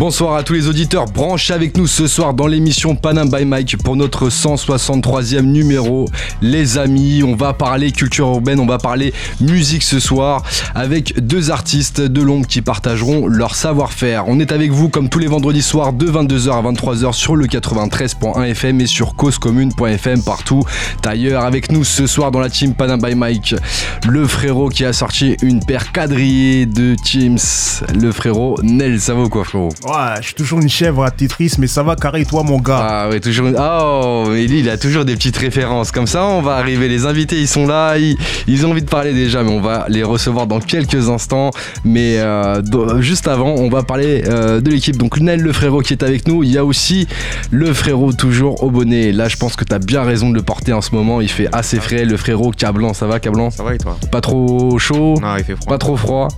Bonsoir à tous les auditeurs, branchez avec nous ce soir dans l'émission Panam by Mike pour notre 163e numéro. Les amis, on va parler culture urbaine, on va parler musique ce soir avec deux artistes de l'ombre qui partageront leur savoir-faire. On est avec vous comme tous les vendredis soirs de 22h à 23h sur le 93.1 FM et sur causecommune.fm partout ailleurs. Avec nous ce soir dans la team Panam by Mike, le frérot qui a sorti une paire quadrillée de Teams. Le frérot Nel, ça va ou quoi frérot? Ouais, je suis toujours une chèvre à Tetris, mais ça va carré toi mon gars. Ah ouais, toujours une... Oh, mais lui, il a toujours des petites références. Comme ça, on va arriver, les invités, ils sont là, ils, ont envie de parler déjà, mais on va les recevoir dans quelques instants. Mais euh, juste avant, on va parler euh, de l'équipe. Donc Nel, le frérot qui est avec nous. Il y a aussi le frérot toujours au bonnet. Là, je pense que tu as bien raison de le porter en ce moment. Il fait assez frais. Le frérot Cablan, ça va Cablan Ça va et toi? Pas trop chaud? Non, il fait froid. Pas trop froid?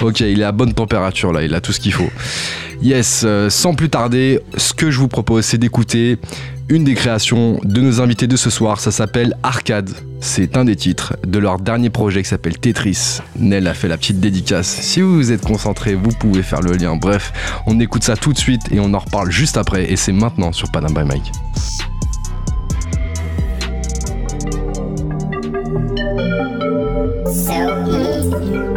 Ok, il est à bonne température là, il a tout ce qu'il faut. Yes, euh, sans plus tarder, ce que je vous propose, c'est d'écouter une des créations de nos invités de ce soir. Ça s'appelle Arcade. C'est un des titres de leur dernier projet qui s'appelle Tetris. Nel a fait la petite dédicace. Si vous êtes concentré, vous pouvez faire le lien. Bref, on écoute ça tout de suite et on en reparle juste après. Et c'est maintenant sur Panam by Mike. Thank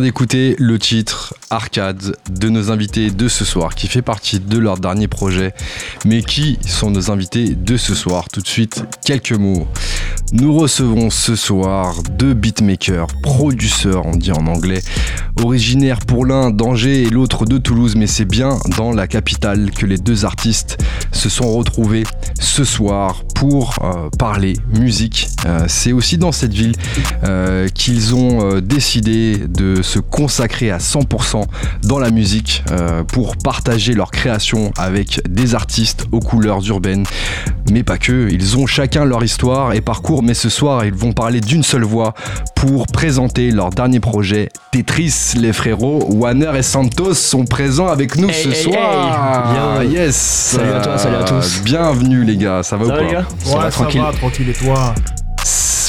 d'écouter le titre Arcade de nos invités de ce soir, qui fait partie de leur dernier projet. Mais qui sont nos invités de ce soir? Tout de suite, quelques mots. Nous recevons ce soir deux beatmakers, producteurs, on dit en anglais, originaires pour l'un d'Angers et l'autre de Toulouse, mais c'est bien dans la capitale que les deux artistes se sont retrouvés ce soir pour euh, parler musique. Euh, c'est aussi dans cette ville euh, qu'ils ont décidé de se consacrer à 100% dans la musique pour partager leur création avec des artistes aux couleurs urbaines. Mais pas que, ils ont chacun leur histoire et parcours, mais ce soir ils vont parler d'une seule voix pour présenter leur dernier projet Tetris. Les frérots Warner et Santos sont présents avec nous ce soir. Yes. Salut à toi, salut à tous. Bienvenue les gars, ça va ça ou pas les gars? Ça va, tranquille. Va, tranquille et toi?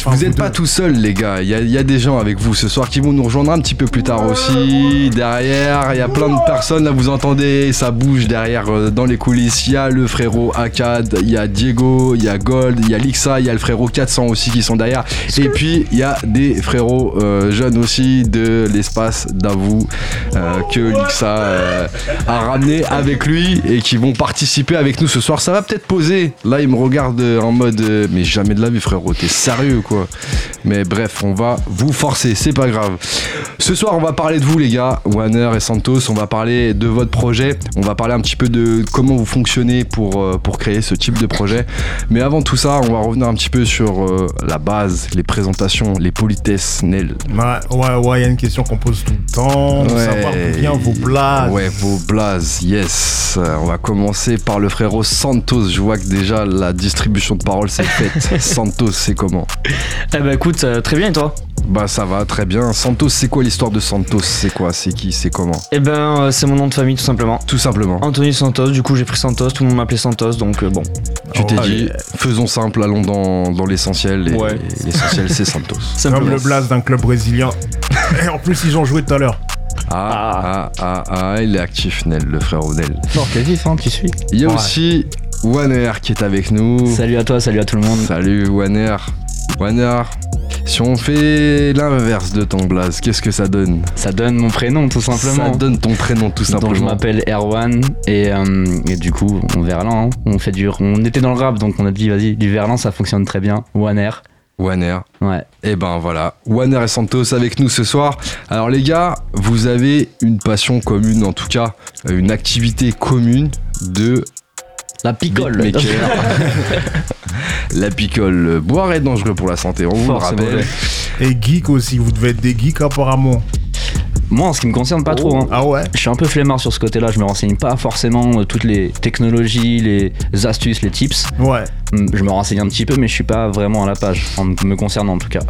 Vous n'êtes pas tout seul, les gars. Il y, a des gens avec vous ce soir qui vont nous rejoindre un petit peu plus tard aussi. Derrière, il y a plein de personnes. Là, vous entendez, ça bouge derrière euh, dans les coulisses. Il y a le frérot Akad, il y a Diego, il y a Gold, il y a Lixa, il y a le frérot 400 aussi qui sont derrière. Et puis, il y a des frérots euh, jeunes aussi de l'espace d'Avou euh, que Lixa a ramené avec lui et qui vont participer avec nous ce soir. Ça va peut-être poser. Là, il me regarde en mode Mais jamais de la vie, frérot. T'es sérieux, quoi. Mais bref, on va vous forcer, c'est pas grave. Ce soir, on va parler de vous, les gars, Warner et Santos. On va parler de votre projet. On va parler un petit peu de comment vous fonctionnez pour, euh, pour créer ce type de projet. Mais avant tout ça, on va revenir un petit peu sur euh, la base, les présentations, les politesses, Nel. Ouais, ouais, ouais, il y a une question qu'on pose tout le temps. Ouais. Savoir vient vos blazes. Ouais, vos blazes, yes. On va commencer par le frérot Santos. Je vois que déjà la distribution de paroles s'est faite. Santos, c'est comment? Eh bah écoute, euh, très bien et toi Bah ça va, très bien. Santos, c'est quoi l'histoire de Santos? C'est quoi? C'est qui? C'est comment? Eh ben euh, c'est mon nom de famille tout simplement. Tout simplement. Anthony Santos, du coup j'ai pris Santos, tout le monde m'appelait Santos, donc euh, bon. Tu t'es dit, faisons simple, allons dans, dans l'essentiel, et, ouais. l'essentiel c'est Santos. Comme le blast d'un club brésilien. et en plus ils ont joué tout à l'heure. Ah, ah, ah, ah, il est actif, Nel, le frère Nel. Non, quasi, hein, tu suis. Il y a aussi Wanner qui est avec nous. Salut à toi, salut à tout le monde. Salut Wanner. Wanner, si on fait l'inverse de ton blaze, qu'est-ce que ça donne Ça donne mon prénom tout simplement. Ça donne ton prénom tout simplement. Donc je m'appelle Erwan et, euh, et, du coup on Verlan, hein. on fait du, on était dans le rap donc on a dit vas-y du Verlan ça fonctionne très bien. Wanner. Wanner. Ouais. Et ben voilà, Wanner et Santos avec nous ce soir. Alors les gars, vous avez une passion commune, en tout cas une activité commune de la picole. la picole. Boire est dangereux pour la santé, on vous le rappelle. Et geek aussi, vous devez être des geeks apparemment. Moi, en ce qui me concerne, pas trop. Hein. Ah ouais Je suis un peu flemmard sur ce côté-là. Je me renseigne pas forcément euh, toutes les technologies, les astuces, les tips. Ouais. Mm, je me renseigne un petit peu, mais je suis pas vraiment à la page, en me concernant en tout cas.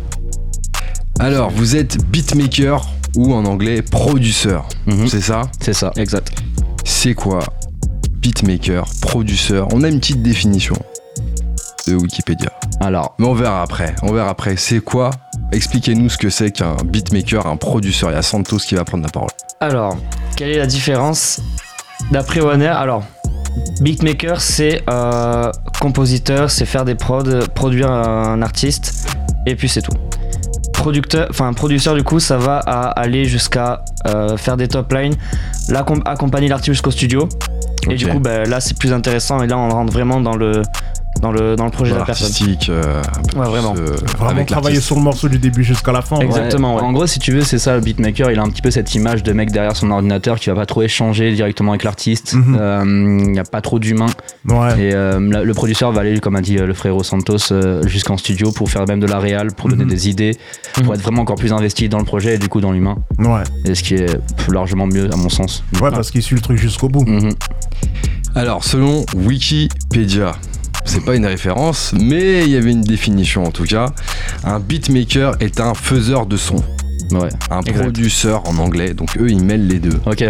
Alors, vous êtes beatmaker ou en anglais produceur, Mhm. c'est ça? C'est ça, exact. C'est quoi? Beatmaker, produceur On a une petite définition de Wikipédia. Alors, Mais on verra après. On verra après. C'est quoi? Expliquez-nous ce que c'est qu'un beatmaker, un produceur. Il y a Santos qui va prendre la parole. alors, quelle est la différence? D'après Warner Alors, beatmaker, c'est euh, compositeur, c'est faire des prods, produire un artiste, et puis c'est tout. Producteur, enfin producteur du coup, ça va aller jusqu'à euh, faire des top lines, accompagner l'artiste jusqu'au studio. Et du coup, bah, là, c'est plus intéressant. Et là, on rentre vraiment dans le, dans le, dans le projet de la personne. Artistique. euh, Ouais, vraiment. euh, Vraiment avec travailler sur le morceau du début jusqu'à la fin. Exact. Exactement, ouais. En gros, si tu veux, c'est ça le beatmaker. Il a un petit peu cette image de mec derrière son ordinateur qui va pas trop échanger directement avec l'artiste. Mhm. Euh, Il n'y a pas trop d'humains. Ouais. Et euh, la- le producteur va aller, comme a dit le frérot Santos, jusqu'en studio pour faire même de la réal, pour donner Mhm. des idées, pour Mhm. être vraiment encore plus investi dans le projet et du coup dans l'humain. Ouais. Et ce qui est largement mieux à mon sens. Ouais, parce qu'il suit le truc jusqu'au bout. Alors, selon Wikipédia, c'est pas une référence, mais il y avait une définition en tout cas. Un beatmaker est un faiseur de son, Ouais. un Exact. produceur en anglais, donc eux ils mêlent les deux, Ok.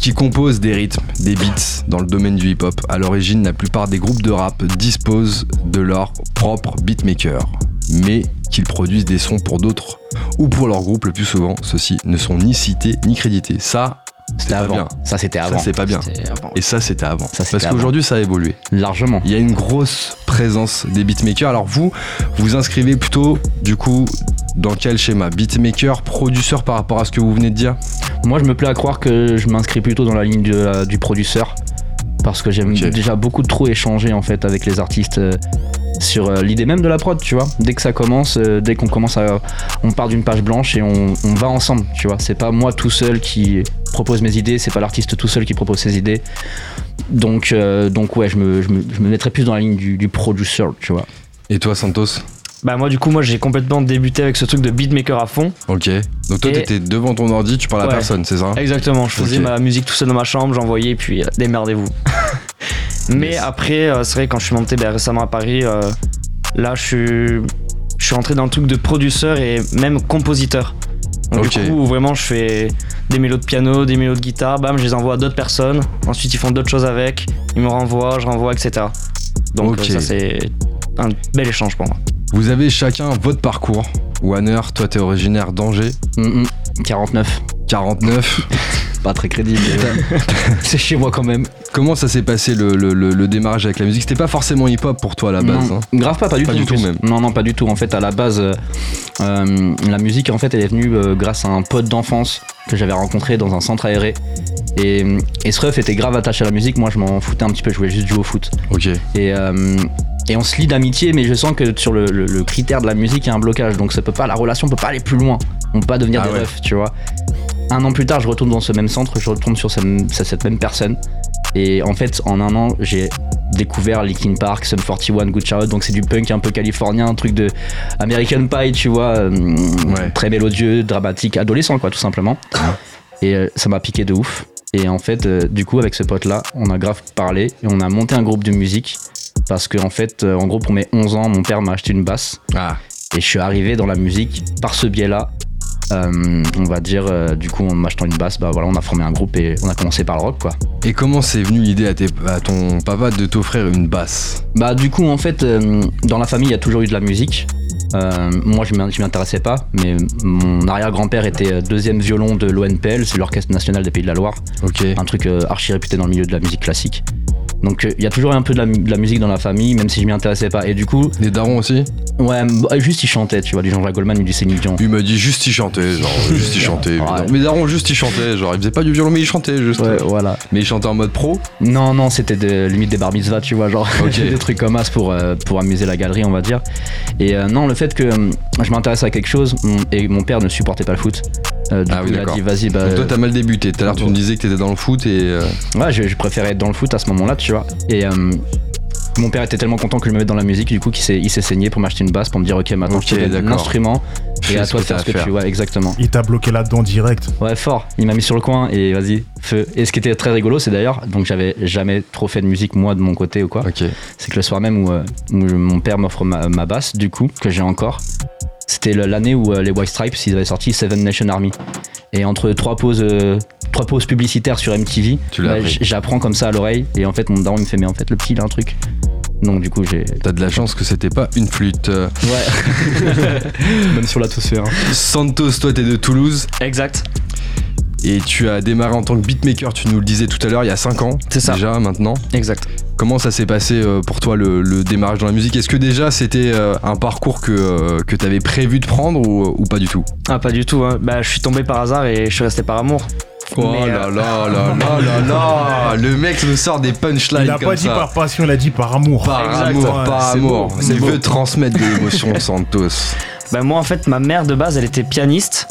qui compose des rythmes, des beats dans le domaine du hip-hop. À l'origine, la plupart des groupes de rap disposent de leur propre beatmaker, mais qu'ils produisent des sons pour d'autres ou pour leur groupe le plus souvent, ceux-ci ne sont ni cités ni crédités. Ça, C'était avant. bien. Ça, c'était avant. ça c'est pas bien. Avant. Et ça, c'était avant. Ça, c'était Parce qu'aujourd'hui, ça a évolué. Largement. Il y a une grosse présence des beatmakers. Alors vous, vous inscrivez plutôt du coup dans quel schéma? Beatmaker, produceur par rapport à ce que vous venez de dire? Moi, je me plais à croire que je m'inscris plutôt dans la ligne de la- du produceur. Parce que j'aime déjà beaucoup trop échanger en fait avec les artistes euh, sur euh, l'idée même de la prod, tu vois. Dès que ça commence, euh, dès qu'on commence à. On part d'une page blanche et on, on va ensemble, tu vois. C'est pas moi tout seul qui propose mes idées, c'est pas l'artiste tout seul qui propose ses idées. Donc, euh, donc ouais, je me, je, me, je me mettrais plus dans la ligne du, du producer, tu vois. Et toi, Santos? Bah moi du coup moi j'ai complètement débuté avec ce truc de beatmaker à fond. Ok. Donc toi, t'étais devant ton ordi, tu parles à personne, c'est ça? Exactement, je faisais ma musique tout seul dans ma chambre, j'envoyais et puis euh, démerdez-vous. Mais Yes. après euh, c'est vrai quand je suis monté ben, récemment à Paris, euh, là je suis je suis rentré dans le truc de producteur et même compositeur. Donc Ok. du coup vraiment je fais des mélos de piano, des mélos de guitare, bam je les envoie à d'autres personnes. Ensuite ils font d'autres choses avec, ils me renvoient, je renvoie etc. Donc euh, ça c'est un bel échange pour moi. Vous avez chacun votre parcours. Wanner, toi, t'es originaire d'Angers, Mm, mm. 49. 49. Pas très crédible. c'est chez moi quand même. Comment ça s'est passé le, le- le- le démarrage avec la musique? C'était pas forcément hip-hop pour toi à la base. non, hein? Grave pas, pas du Pas tout. du tout même. Non, non, pas du tout. En fait, à la base, euh, euh, la musique, en fait, elle est venue euh, grâce à un pote d'enfance que j'avais rencontré dans un centre aéré. Et, et ce ref était grave attaché à la musique. Moi, je m'en foutais un petit peu. Je voulais juste jouer au foot. Ok. Et, euh, et on se lie d'amitié, mais je sens que sur le, le- le critère de la musique, il y a un blocage. Donc, ça peut pas, la relation peut pas aller plus loin. On peut pas devenir Ah des ouais. refs, tu vois. Un an plus tard, je retourne dans ce même centre, je retourne sur cette, même personne. Et en fait, en un an, j'ai découvert Linkin Park, Sum 41, Good Charlotte. Donc, c'est du punk un peu californien, un truc de American Pie, tu vois. euh, Ouais. Très mélodieux, dramatique, adolescent, quoi, tout simplement. Et euh, ça m'a piqué de ouf. Et en fait, euh, du coup, avec ce pote-là, on a grave parlé et on a monté un groupe de musique. Parce que, en fait, euh, en gros, pour mes 11 ans, mon père m'a acheté une basse. Ah. Et je suis arrivé dans la musique par ce biais-là. Euh, on va dire, euh, du coup, en m'achetant une basse, bah voilà, on a formé un groupe et on a commencé par le rock, quoi. Et comment c'est venu l'idée à, tes- à ton papa de t'offrir une basse? Bah, du coup, en fait, euh, dans la famille, il y a toujours eu de la musique. Moi, je m'y intéressais pas, mais mon arrière-grand-père était deuxième violon de l'ONPL, c'est l'Orchestre National des Pays de la Loire, Ok. un truc archi réputé dans le milieu de la musique classique. Donc, euh, il y a toujours eu un peu de la, mu- de la musique dans la famille, même si je m'y intéressais pas. Et du coup, Les darons aussi ouais, bah, juste il chantait, tu vois, du Jean-Jacques Goldman ou du Céline Dion. Il m'a dit juste il chantait, genre juste il chantait. Ouais. Mais darons juste il chantait, genre il faisait pas du violon mais il chantait juste. Ouais, voilà. Mais il chantait en mode pro Non, non, c'était de, limite des bar mitzvahs, tu vois, genre des trucs comme ça pour, euh, pour amuser la galerie, on va dire. Et euh, non, le fait que euh, je m'intéresse à quelque chose et mon père ne supportait pas le foot. euh, du Ah coup, oui, il a dit, vas-y, bah. Donc toi t'as mal débuté. Tout à l'heure tu me disais que t'étais dans le foot et. ouais, je, je préférais être dans le foot à ce moment-là, tu vois. Et euh, mon père était tellement content que je me mette dans la musique, du coup, qu'il s'est, il s'est saigné pour m'acheter une basse pour me dire, ok, maintenant Ok, je te donne l'instrument et à toi de faire ce que faire. tu vois, exactement. Il t'a bloqué là-dedans direct. Ouais, fort. Il m'a mis sur le coin et vas-y, feu. Et ce qui était très rigolo, c'est d'ailleurs, donc j'avais jamais trop fait de musique moi de mon côté ou quoi. C'est que le soir même où, euh, où mon père m'offre ma, ma basse, du coup, que j'ai encore, c'était l'année où euh, les White Stripes, ils avaient sorti Seven Nation Army. Et entre trois pauses, euh, trois pauses publicitaires sur MTV, bah, j'apprends comme ça à l'oreille. Et en fait, mon daron il me fait, mais en fait, le petit, il a un truc. Donc, du coup, j'ai. T'as de la chance que c'était pas une flûte. Ouais. même sur la hein. Santos, toi t'es de Toulouse Exact. et tu as démarré en tant que beatmaker, tu nous le disais tout à l'heure, il y a 5 ans. C'est ça. Déjà maintenant. Exact. Comment ça s'est passé euh, pour toi le, le démarrage dans la musique? Est-ce que déjà c'était euh, un parcours que, euh, que t'avais prévu de prendre ou, ou pas du tout? Ah pas du tout. Hein. Bah je suis tombé par hasard et je suis resté par amour. Oh Mais, là euh, là là là là là Le mec me sort des punchlines Il a comme pas dit ça. par passion, il a dit par amour. Par Exact. amour, Ouais, par amour. beau, Il veut transmettre de l'émotion, Santos. Bah moi en fait ma mère de base elle était pianiste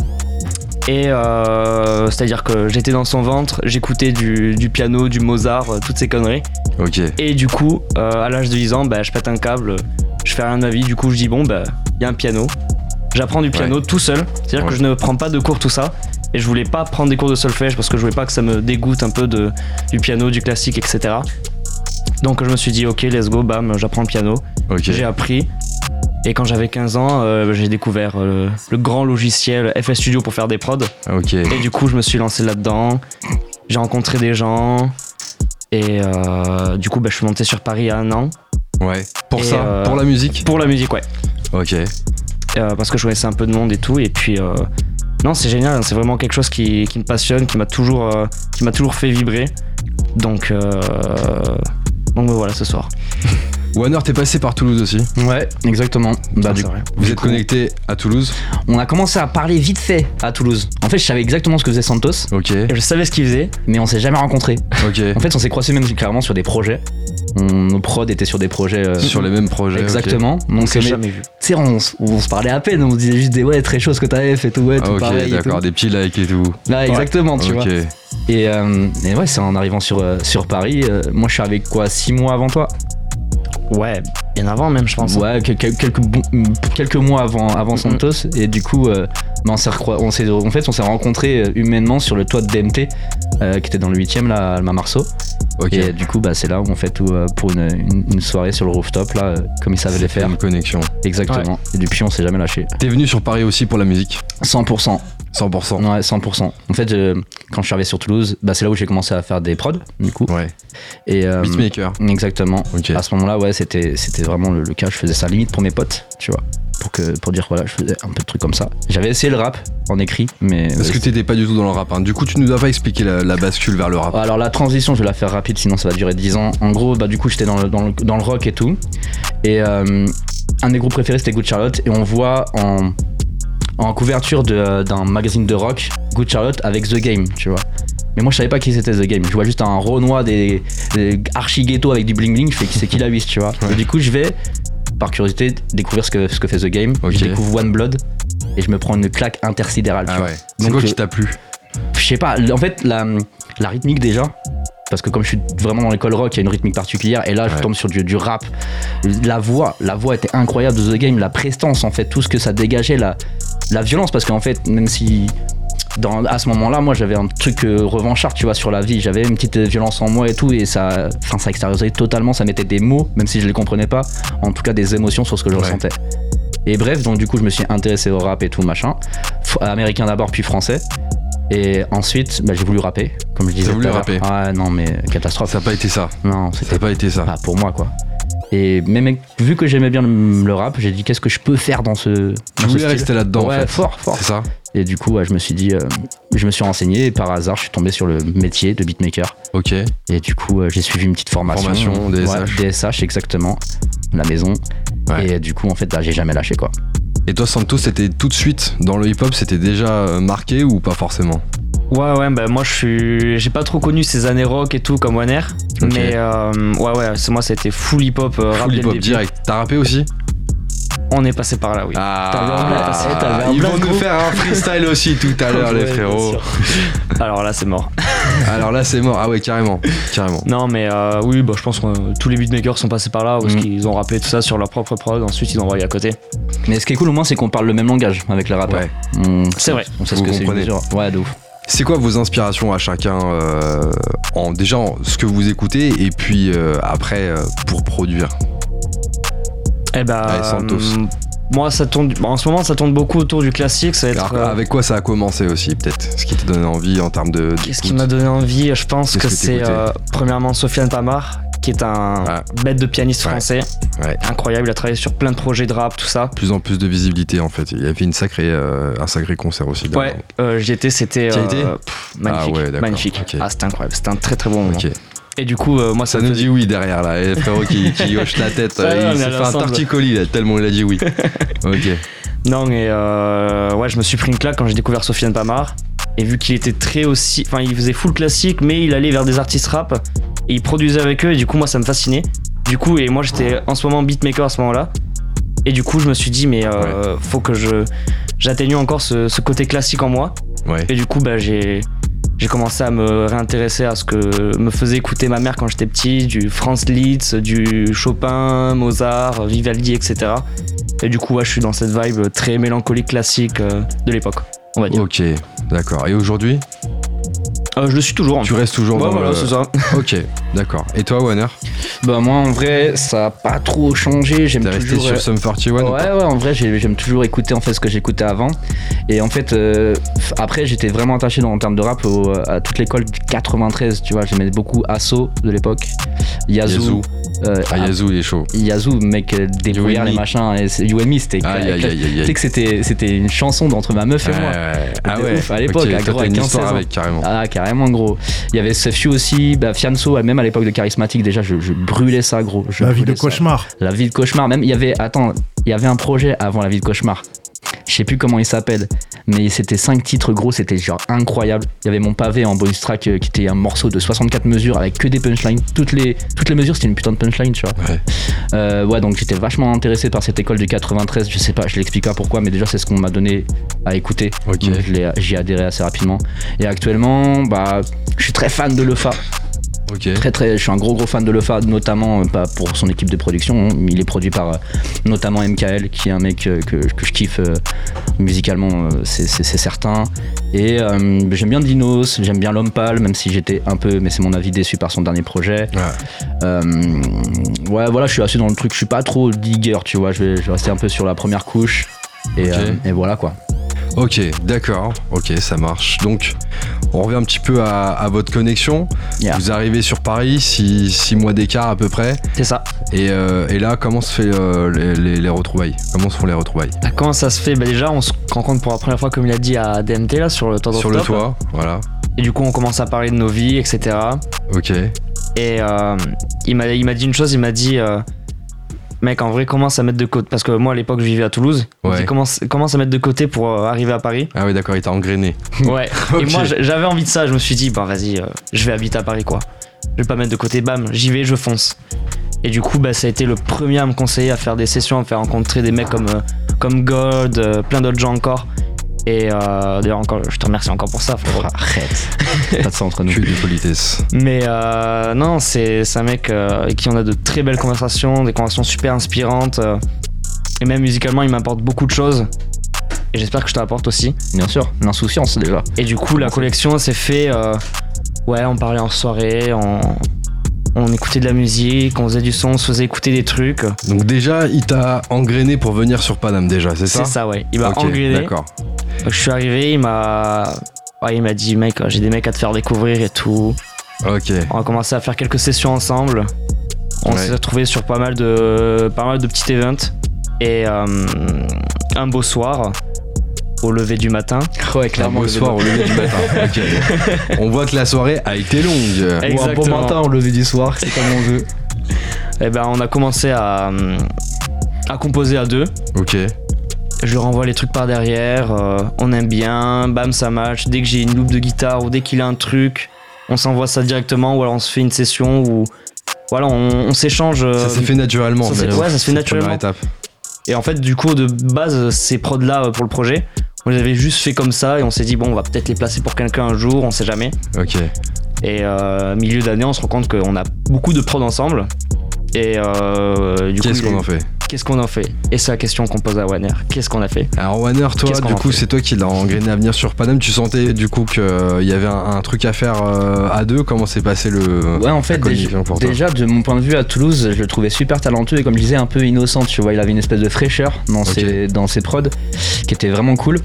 et euh, c'est à dire que j'étais dans son ventre, j'écoutais du, du piano, du Mozart, euh, toutes ces conneries Ok. et du coup euh, à l'âge de 10 ans bah, je pète un câble, je fais rien de ma vie, du coup je dis bon bah il y a un piano, j'apprends du piano tout seul, c'est à dire Ouais. que je ne prends pas de cours tout ça et je voulais pas prendre des cours de solfège parce que je voulais pas que ça me dégoûte un peu de, du piano, du classique etc. Donc je me suis dit ok let's go bam j'apprends le piano j'ai appris. Et quand j'avais 15 ans, euh, j'ai découvert euh, le grand logiciel FS Studio pour faire des prods. Ok. Et du coup, je me suis lancé là-dedans. J'ai rencontré des gens. Et euh, du coup, bah, je suis monté sur Paris il y a un an. Ouais. Pour Et, ça, pour la musique Pour la musique, ouais. Ok. Parce que je connaissais un peu de monde et tout. Et puis, non, c'est génial. C'est vraiment quelque chose qui, qui me passionne, qui m'a toujours, qui m'a toujours fait vibrer. Donc, donc voilà, ce soir. Warner, t'es passé par Toulouse aussi. Ouais, exactement. Bah, Ah, du. Vous êtes coup- connecté à Toulouse. on a commencé à parler vite fait à Toulouse. En fait, je savais exactement ce que faisait Santos, Ok, Et je savais ce qu'il faisait. mais on s'est jamais rencontrés. ok. En fait, on s'est croisés même clairement sur des projets. On- nos prods étaient sur des projets. euh, Sur les mêmes projets. ok. Exactement. On Donc, s'est mais- jamais vu. tu sais, on, se parlait à peine, on se disait juste des ouais, très choses que t'avais fait, tout, ouais, Ah, tout ok, pareil. et d'accord, des petits likes et tout. Là, exactement, tu ok. vois. Et, euh, et ouais, c'est en arrivant sur, euh, sur Paris. euh, moi, je suis avec quoi, 6 mois avant toi? Ouais, bien avant même, je pense. Ouais, quel- quel- quelques, quelques mois avant, avant Mhm. Santos. Et du coup, euh, bah, on s'est on en fait, on s'est rencontrés euh, humainement sur le toit de DMT, euh, qui était dans le 8ème, là, à Alma Marceau. Ok. Et du coup, bah, c'est là où on fait tout euh, pour une, une- une soirée sur le rooftop, là, euh, comme ils savaient les faire. Une connexion. Exactement. Et depuis, on s'est jamais lâché. T'es venu sur Paris aussi pour la musique? 100%. 100%. Ouais, 100%. En fait, euh, quand je suis arrivé sur Toulouse, bah, c'est là où j'ai commencé à faire des prods, du coup. Ouais. Et, euh, Beatmaker. Exactement. Ok. À ce moment-là, ouais, c'était, c'était vraiment le, le cas. Je faisais ça limite pour mes potes, tu vois. Pour, que, pour dire, voilà, je faisais un peu de trucs comme ça. J'avais essayé le rap en écrit, mais. Parce que t'étais pas du tout dans le rap. hein. Du coup, tu nous as pas expliqué la, la bascule vers le rap. Alors la transition, je vais la faire rapide, sinon ça va durer 10 ans. En gros, bah du coup, j'étais dans le, dans le, dans le rock et tout. Et euh, un des groupes préférés, c'était Good Charlotte. Et on voit en, en couverture d'un magazine de rock, Good Charlotte avec The Game, tu vois. Mais moi, je savais pas qui c'était The Game. Je vois juste un Renoir des, des archi ghetto avec du bling bling. Je fais qui c'est qui la vis, tu vois. Ouais. Et du coup, je vais, par curiosité, découvrir ce que, ce que fait The Game. Je découvre One Blood et je me prends une claque intersidérale. Ah ouais. C'est Donc, quoi je- qui t'a plu? Je sais pas, en fait, la, la rythmique déjà. Parce que comme je suis vraiment dans l'école rock, il y a une rythmique particulière. Et là, je Ouais. tombe sur du, du rap. La voix, la voix était incroyable de The Game. La prestance, en fait, tout ce que ça dégageait, la, la violence. Parce qu'en fait, même si dans, à ce moment-là, moi, j'avais un truc euh, revanchard, tu vois, sur la vie. J'avais une petite euh, violence en moi et tout. Et ça, enfin, ça extériorisait totalement. Ça mettait des mots, même si je les comprenais pas. En tout cas, des émotions sur ce que je Ouais. ressentais. Et bref, donc du coup, je me suis intéressé au rap et tout, machin. F- américain d'abord, puis français. Et ensuite, bah, j'ai voulu rapper, comme je disais. voulu à l'heure. rapper Ah non, mais catastrophe. Ça a pas été ça. Non, Ça c'était pas été ça. pas pour moi, quoi. Et mec, vu que j'aimais bien le, le rap, j'ai dit qu'est-ce que je peux faire dans ce. Dans style. rester là-dedans Ouais, en fait. fort, fort. C'est ça Et du coup, ouais, je me suis dit, euh, je me suis renseigné et par hasard, je suis tombé sur le métier de beatmaker. Ok. Et du coup, euh, j'ai suivi une petite formation. Formation, DSH. Ouais, DSH, exactement. La maison. Et du coup, en fait, bah, j'ai jamais lâché, quoi. Et toi, Santos, c'était tout de suite dans le hip-hop, c'était déjà euh, marqué ou pas forcément? Ouais, ouais, bah moi je suis. J'ai pas trop connu ces années rock et tout comme One Air. Mais euh, ouais, ouais, c'est moi c'était full hip hop, euh, rap Full le hip-hop début. direct. T'as rappé aussi? On est passé par là, oui. Ah, T'avais un blague, t'avais un ils vont nous faire un freestyle aussi tout à l'heure, les frérots. Alors là, c'est mort. Alors là, c'est mort. Ah ouais, carrément, carrément. Non, mais euh, oui, bah, je pense que tous les beatmakers sont passés par là, parce Mhm. qu'ils ont rappé tout ça sur leur propre prod, ensuite ils ont envoyé à côté. Mais ce qui est cool au moins, c'est qu'on parle le même langage avec les rappeurs. Ouais. On- C'est vrai. On sait Vous ce que c'est. Ouais, de ouf. C'est quoi vos inspirations à chacun euh, en déjà en ce que vous écoutez et puis euh, après euh, pour produire? Eh ben. Allez, Santos. euh, moi, ça tourne. en ce moment, ça tourne beaucoup autour du classique. Ça va être. Alors, Avec quoi ça a commencé aussi peut-être? Ce qui t'a donné envie en termes de. Qu'est-ce qui m'a donné envie? Je pense Qu'est-ce que, que c'est premièrement Sofiane Pamar, qui est un Ah. bête de pianiste Ouais. français. Ouais. Incroyable, il a travaillé sur plein de projets de rap, tout ça. Plus en plus de visibilité en fait. Il y avait une sacrée, euh, un sacré concert aussi. Ouais, euh, j'y étais, c'était as euh, magnifique. Ah ouais, magnifique. Ah, c'était incroyable, c'était un très très bon moment. Et du coup, euh, moi, ça, Ça nous dit oui derrière là. Et le frérot qui, qui hoche la tête. Euh, il est s'est fait un torticolis là, tellement il a dit oui. ok. Non, mais euh, ouais, je me suis pris une claque quand j'ai découvert Sofiane Pamar. Et vu qu'il était très aussi. Enfin, il faisait full classique, mais il allait vers des artistes rap. Et il produisait avec eux, et du coup, moi, ça me fascinait. Du coup, et moi, j'étais en ce moment beatmaker à ce moment-là. Et du coup, je me suis dit, mais euh, faut que je j'atténue encore ce, ce côté classique en moi. Ouais. Et du coup, bah, j'ai j'ai commencé à me réintéresser à ce que me faisait écouter ma mère quand j'étais petit, du Franz Liszt, du Chopin, Mozart, Vivaldi, etc. Et du coup, ouais, je suis dans cette vibe très mélancolique classique euh, de l'époque, on va dire. Ok. D'accord. Et aujourd'hui, Euh, je le suis toujours. en tu restes toujours Ouais, dans voilà, le. c'est ça. Ok. D'accord. Et toi, Warner? Bah moi en vrai ça a pas trop changé, j'aime toujours... sur euh, Sum 41 ou Ouais ouais en vrai j'ai- j'aime toujours écouter en fait ce que j'écoutais avant et en fait euh, après j'étais vraiment attaché dans, en termes de rap au- à toute l'école du 93 tu vois j'aimais beaucoup Asso de l'époque Yazoo, Yazoo. euh, Ah, Yazoo, il est chaud. Yazoo mec euh, débrouillard les machins et c'est- You and Me c'était tu sais que c'était c'était une chanson d'entre ma meuf et moi. Ah ouais. ouf, à l'époque, à gros, une 15, histoire 16 ans. avec carrément. Ah, carrément, gros. Il y avait Sefju aussi, bah, Fianso, même à l'époque de Charismatique, déjà, je, je brûlais ça, gros. Je La vie de ça. cauchemar. La vie de cauchemar. Même, il y avait, attends, il y avait un projet avant la vie de cauchemar. Je sais plus comment il s'appelle, mais c'était cinq titres gros, c'était genre incroyable. Il y avait mon pavé en bonus track euh, qui était un morceau de 64 mesures avec que des punchlines. Toutes les, toutes les mesures, c'était une putain de punchline, tu vois. Ouais. Euh, ouais, donc j'étais vachement intéressé par cette école du 93. Je sais pas, je l'explique pas pourquoi, mais déjà c'est ce qu'on m'a donné à écouter. J'y adhéré assez rapidement. Et actuellement, bah, je suis très fan de Lefa. Très très, je suis un gros gros fan de Lefa, notamment euh, pas pour son équipe de production. hein. Il est produit par euh, notamment MKL, qui est un mec euh, que, que je kiffe musicalement, c'est certain. Et euh, j'aime bien Dinos, j'aime bien L'Homme Pâle, même si j'étais un peu, mais c'est mon avis, déçu par son dernier projet. Ouais. Euh, ouais, voilà, je suis assez dans le truc, je suis pas trop digger, tu vois, je vais, je vais rester un peu sur la première couche. Euh, et voilà quoi. Ok, d'accord. Ok, ça marche. Donc, on revient un petit peu à, à votre connexion. Yeah. Vous arrivez sur Paris, 6 mois d'écart à peu près. C'est ça. Et, euh, et là, comment se fait euh, les, les- les retrouvailles? Comment se font les retrouvailles? Ah, Comment ça se fait? Bah Déjà, on se rencontre pour la première fois, comme il a dit, à DMT, là, sur le toit Sur le toit, voilà. Et du coup, on commence à parler de nos vies, etc. Ok. Et euh, il m'a il m'a dit une chose, il m'a dit mec en vrai commence à mettre de côté parce que moi à l'époque je vivais à Toulouse. Ouais. commence, commence à mettre de côté pour euh, arriver à Paris? Ah oui, d'accord, il t'a engrainé. Ouais. Et moi j'avais envie de ça, je me suis dit bah vas-y, euh, je vais habiter à Paris quoi. Je vais pas mettre de côté, bam, j'y vais, je fonce. Et du coup bah ça a été le premier à me conseiller à faire des sessions, à me faire rencontrer des mecs comme euh, comme God, plein d'autres gens encore. Et euh, d'ailleurs encore, je te remercie encore pour ça. frérot. Arrête. pas de ça entre nous. Que de politesse. Mais euh, non, c'est c'est un mec euh, avec qui on a de très belles conversations, des conversations super inspirantes. euh, et même musicalement, il m'apporte beaucoup de choses. Et j'espère que je te l'apporte aussi. Bien sûr, l'insouciance déjà. Et du coup, la collection s'est fait. euh, ouais, on parlait en soirée, on, on écoutait de la musique, on faisait du son, on se faisait écouter des trucs. Donc déjà, il t'a engrainé pour venir sur Paname déjà, c'est ça? C'est ça, ouais. Il m'a Ok, engrainé. D'accord. Je suis arrivé, il m'a. Ouais, il m'a dit, mec, j'ai des mecs à te faire découvrir et tout. Ok. On a commencé à faire quelques sessions ensemble. On Ouais. s'est retrouvés sur pas mal de, pas mal de petits events. Et euh, un beau soir, au lever du matin. Ouais, Un clairement. beau le soir au lever du matin. Ok. On voit que la soirée a été longue. Ou un bon Exactement. matin au lever du soir, c'est comme on veut. Et ben, on a commencé à, euh, à composer à deux. Ok. Je renvoie les trucs par derrière. euh, on aime bien. Bam, ça match. Dès que j'ai une loupe de guitare ou dès qu'il a un truc, on s'envoie ça directement. Ou alors on se fait une session où. Voilà, on, on s'échange. euh, Ça s'est fait naturellement. ça en s'est- fait. ouais, ça se fait naturellement. Étape. Et en fait, du coup, de base, ces prods-là euh, pour le projet, on les avait juste fait comme ça et on s'est dit, bon, on va peut-être les placer pour quelqu'un un jour, on sait jamais. Ok. Et euh, milieu d'année, on se rend compte qu'on a beaucoup de prods ensemble. Et euh, du coup, Qu'est-ce qu'on en fait? Qu'est-ce qu'on en fait? Et c'est la question qu'on pose à Warner. Qu'est-ce qu'on a fait? Alors Warner, toi, du coup, c'est toi qui l'as engrainé à venir sur Paname. Tu sentais du coup qu'il y avait un, un truc à faire euh, à deux. Comment s'est passé le Ouais, en fait, déjà, déjà, de mon point de vue à Toulouse, je le trouvais super talentueux et comme je disais, un peu innocent, tu vois. Il avait une espèce de fraîcheur dans, ses, dans ses prods qui était vraiment cool.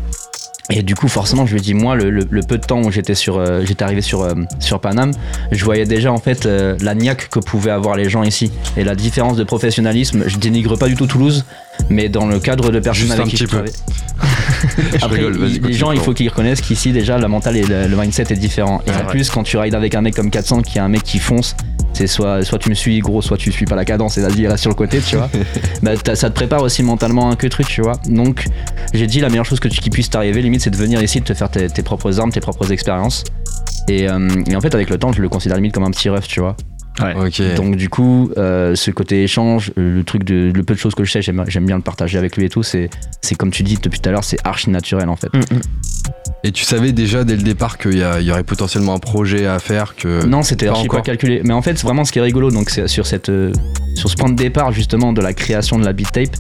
Et du coup, forcément, je lui dit, moi, le, le- le peu de temps où j'étais sur, euh, j'étais arrivé sur, euh, sur Paname, je voyais déjà en fait euh, la niaque que pouvaient avoir les gens ici et la différence de professionnalisme. Je dénigre pas du tout Toulouse, mais dans le cadre de personnes Juste avec un qui petit je peu. travaille. Je Après, rigole, vas-y, il- les gens, il faut qu'ils reconnaissent qu'ici, déjà, la mentale et le, le mindset est différent. Et Ouais, en ouais. plus, quand tu rides avec un mec comme 400 qui est un mec qui fonce, c'est soit, soit tu me suis gros, soit tu suis pas la cadence et vas-y, reste sur le côté, tu vois. bah, ça te prépare aussi mentalement un que truc, tu vois. Donc, j'ai dit la meilleure chose que tu, qui puisse t'arriver, limite, c'est de venir ici, de te faire tes, tes propres armes, tes propres expériences. Et, euh, et en fait, avec le temps, je le considère limite comme un petit ref, tu vois. Ok. Donc du coup, euh, ce côté échange, euh, le truc de le peu de choses que je sais, j'aime bien le partager avec lui et tout. C'est c'est comme tu dis depuis tout à l'heure, c'est archi naturel en fait. Mm, mm. Et tu savais déjà dès le départ qu'il y, aurait potentiellement un projet à faire que. non, c'était pas archi pas encore. calculé. Mais en fait, vraiment, ce qui est rigolo, donc c'est sur cette euh, sur ce point de départ justement de la création de la beat tape.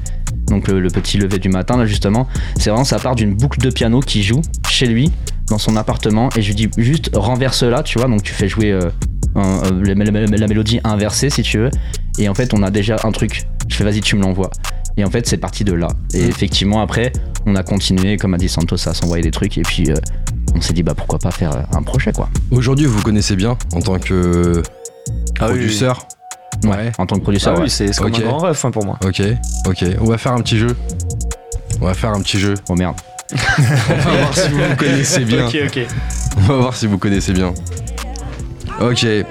Donc le, le petit lever du matin là justement, c'est vraiment ça part d'une boucle de piano qui joue chez lui dans son appartement et je lui dis juste renverse là, tu vois. Donc tu fais jouer euh, un- euh, la, la- la mélodie inversée si tu veux. Et en fait, on a déjà un truc. Je fais vas-y, tu me l'envoies. Et en fait, c'est parti de là. Et effectivement, après, on a continué, comme a dit Santos, à s'envoyer des trucs. Et puis, euh, on s'est dit, bah pourquoi pas faire euh, un projet, quoi. Aujourd'hui, vous vous connaissez bien en tant que Ah oui, producteur? Ouais. En tant que Ah producteur, ouais. oui, c'est c'est comme Ok. un grand ref hein, pour moi. Ok. Ok. On va faire un petit jeu. On va faire un petit jeu. Oh merde. On va voir si vous vous connaissez bien. Ok, ok. On va voir si vous connaissez bien. Ok. C'est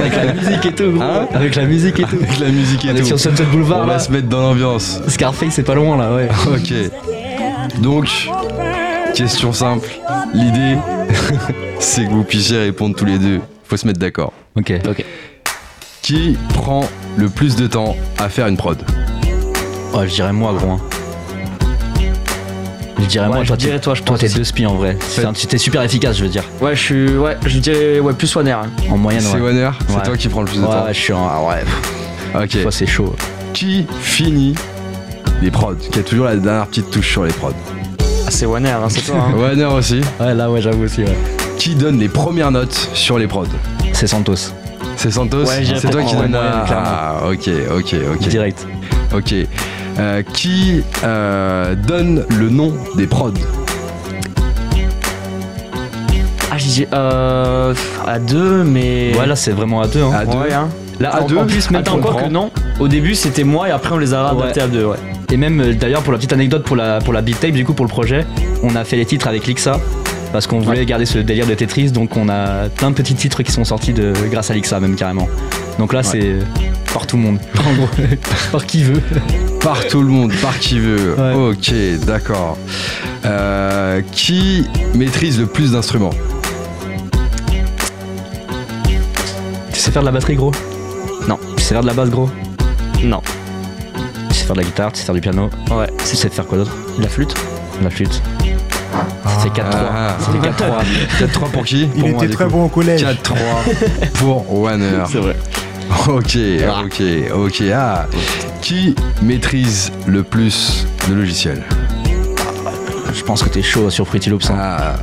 avec la musique et tout, gros. Hein avec la musique et tout. Avec la musique et On est tout. sur Sunset On Boulevard va là. se mettre dans l'ambiance. Scarface, c'est pas loin là, ouais. Ok. Donc, question simple. L'idée, c'est que vous puissiez répondre tous les deux. Faut se mettre d'accord. Ok. Qui prend le plus de temps à faire une prod? Oh, je dirais moi, gros. hein. Je dirais Ouais, moi, je toi, dirais t'es- toi, je toi, pense t'es deux spies en vrai. T'es super efficace, je veux dire. Ouais, je suis. Ouais, je dirais. Ouais, plus Wanner. hein. En moyenne, C'est ouais. Warner C'est Ouais. toi qui prends le plus de Ouais, temps ouais, je suis en. Ah ouais, Ok. fois c'est chaud. Qui finit les prods? Qui a toujours la dernière petite touche sur les prods? Ah, c'est Wanner, hein, c'est toi. Hein. Warner aussi. Ouais, là, ouais, j'avoue aussi, ouais. Qui donne les premières notes sur les prods? C'est Santos, C'est Santos? Ouais, C'est toi qui donne la... clairement. Ah, ok, ok, ok. direct. Ok. Euh, qui euh, donne le nom des prods? Ah, je dis. Euh. À deux, mais. Ouais, là, c'est vraiment à deux. Hein. À deux Ouais, hein. Là, À en, deux en plus, même Attends, quoi que non. Au début, c'était moi et après, on les a adaptés à deux, ouais. Et même euh, d'ailleurs pour la petite anecdote pour la pour la beat tape du coup pour le projet, on a fait les titres avec Lixa parce qu'on voulait garder ce délire de Tetris donc on a plein de petits titres qui sont sortis de grâce à Lixa même carrément. Donc là c'est par tout le monde en gros par qui veut. Par tout le monde, par qui veut. Ouais. Ok, d'accord. Euh, qui maîtrise le plus d'instruments? Tu sais faire de la batterie gros? Non. Tu sais faire de la basse gros? Non. Tu sais faire de la guitare, tu sais faire du piano, Ouais. tu sais faire quoi d'autre? La flûte La flûte. Ça fait 4-3. Ah. Ça fait 4-3. 4-3 pour qui Il Pour moi, était du très coup. bon au collège. 4-3 pour Warner. C'est vrai. Ok, ok, ok. Ah. Qui maîtrise le plus de logiciels Je pense que t'es chaud sur Pretty Loops. hein. Ah,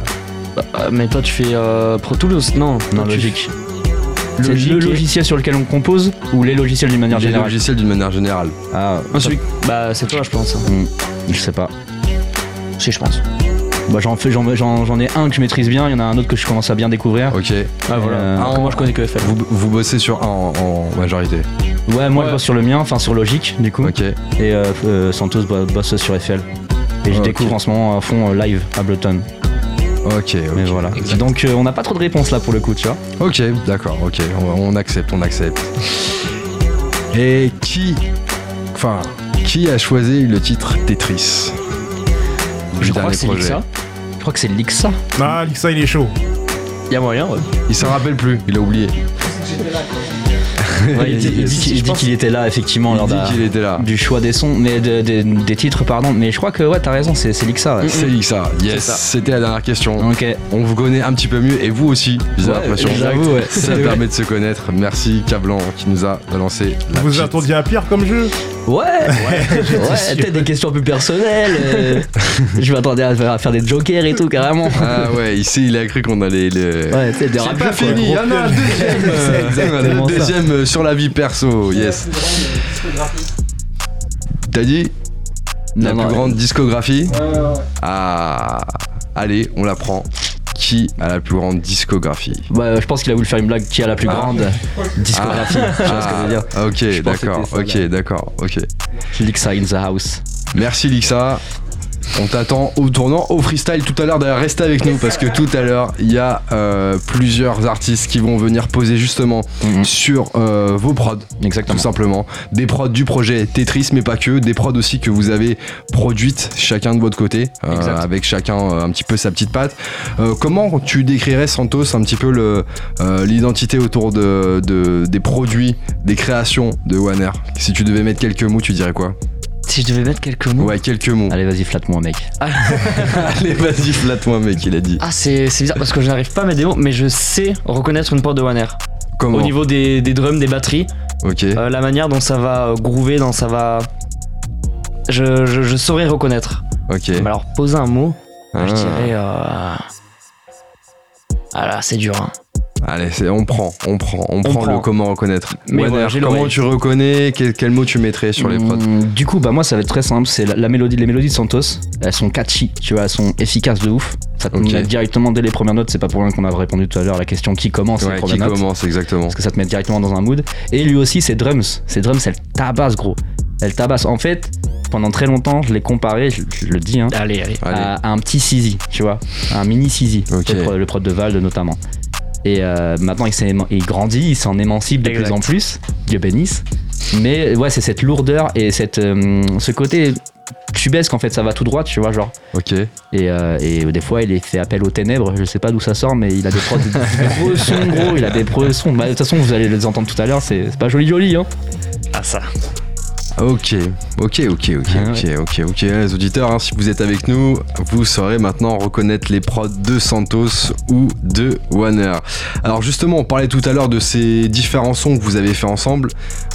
Euh, mais toi, tu fais euh, Pro Tools Non. non, toi, logique. C'est le et- logiciel sur lequel on compose ou les logiciels d'une manière les générale logiciels d'une manière générale. Ah, Ah, celui- Bah, c'est toi, je pense. je sais pas. Si, je pense. Bah, j'en, fais, j'en, j'en- j'en ai un que je maîtrise bien, il y en a un autre que je commence à bien découvrir. Ok. Ah, voilà. Euh, Après, moi, je connais que FL. Vous, vous bossez sur un en, en majorité. Ouais, moi je bosse sur le mien, enfin sur Logic du coup. Ok. Et euh, euh, Santos bo- bosse sur FL. Et je découvre en ce moment à fond euh, live Ableton. Ok, ok. Mais voilà. exact. Donc euh, on n'a pas trop de réponses là pour le coup, tu vois. Ok, d'accord, ok, on, on accepte, on accepte. Et qui, enfin, qui a choisi le titre Tetris? Je crois que c'est Lixa. Je crois que c'est Lixa. Ah, Lixa, il est chaud. Il y a moyen, ouais. Il s'en rappelle plus, il a oublié. Ouais, il dit, il dit qu'il- il dit qu'il était là effectivement Il lors dit d'un- qu'il était là. du choix des sons, mais de- de- des titres, pardon. Mais je crois que ouais, t'as raison, c'est, c'est Lixa. ouais. C'est ça, yes, C'est c'était la dernière question. Ok. On vous connaît un petit peu mieux et vous aussi, j'ai Ouais, l'impression. j'avoue, ouais. Ça permet de se connaître. Merci Cablan qui nous a balancé la Vous attendiez à pire comme jeu Ouais, ouais, peut-être des questions plus personnelles. euh, je m'attendais à faire, à faire des jokers et tout, carrément. Ah ouais, ici il a cru qu'on allait le. Ouais, sais, des C'est rap pas fini, il y en a un deuxième. euh, C'est exactement le ça. deuxième euh, sur la vie perso, yes. T'as dit la Non, plus non, grande discographie Ah, allez, on la prend. Qui a la plus grande discographie? Ouais, je pense qu'il a voulu faire une blague qui a la plus grande discographie. Tu vois ce que je veux dire Ah, Ok, Je pense que d'accord, ok, d'accord, ok. Lixa in the house. Merci Lixa. On t'attend au tournant, au freestyle tout à l'heure. D'ailleurs, restez avec nous parce que tout à l'heure, il y a euh, plusieurs artistes qui vont venir poser justement Mhm. sur euh, vos prods, Exactement. tout simplement. Des prods du projet Tetris, mais pas que. Des prods aussi que vous avez produites chacun de votre côté, euh, avec chacun un petit peu sa petite patte. Comment tu décrirais Santos un petit peu l'identité autour de, de- des produits, des créations de Warner Si tu devais mettre quelques mots, tu dirais quoi? Si je devais mettre quelques mots. Ouais, quelques mots. Allez, vas-y, flatte-moi, mec. Allez, vas-y, flatte-moi, mec, il a dit. Ah, c'est bizarre parce que je n'arrive pas à mettre des mots, mais je sais reconnaître une porte de Wanner. Comment Au niveau des, des drums, des batteries, Ok. euh, la manière dont ça va euh, groover, dont ça va. Je, je, je saurais reconnaître. ok. Mais alors, poser un mot, Ah. je dirais. Euh... Ah là, c'est dur. Hein. Allez, c'est- on prend, on prend, on, prend, prend. le comment reconnaître. Mais voilà, comment tu reconnais quel, quel mot tu mettrais sur les prods Hum, Du coup, bah moi, ça va être très simple. C'est la, la mélodie, les mélodies de Santos. Elles sont catchy, tu vois, elles sont efficaces de ouf. Ça te met directement dès les premières notes. C'est pas pour rien qu'on a répondu tout à l'heure à la question qui commence les Ouais, premières qui notes. commence exactement. parce que ça te met directement dans un mood. Et lui aussi, ses drums, ses drums, elles tabassent gros. Elles tabassent. En fait, pendant très longtemps, je l'ai comparé, je, je le dis, hein, Allez, allez. À, à un petit Sizi, tu vois, un mini Sizi, Ok. le, prod, le prod de Valde notamment. Et euh, maintenant, il, grandit, il s'en émancipe de Exact. plus en plus. Dieu bénisse. Mais ouais, c'est cette lourdeur et cette, euh, ce côté tubesque, en fait, ça va tout droit, tu vois, genre. Ok. Et, euh, et des fois, il est fait appel aux ténèbres. Je sais pas d'où ça sort, mais il a des prods de gros sons, gros. Il a des gros sons. Bah, de toute façon, vous allez les entendre tout à l'heure. C'est pas joli, joli, hein. Ah, ça. Ok, ok, ok, ok, Ah ok, ok, ok. Les auditeurs, hein, si vous êtes avec nous, vous saurez maintenant reconnaître les prods de Santos ou de Warner. Alors justement, on parlait tout à l'heure de ces différents sons que vous avez fait ensemble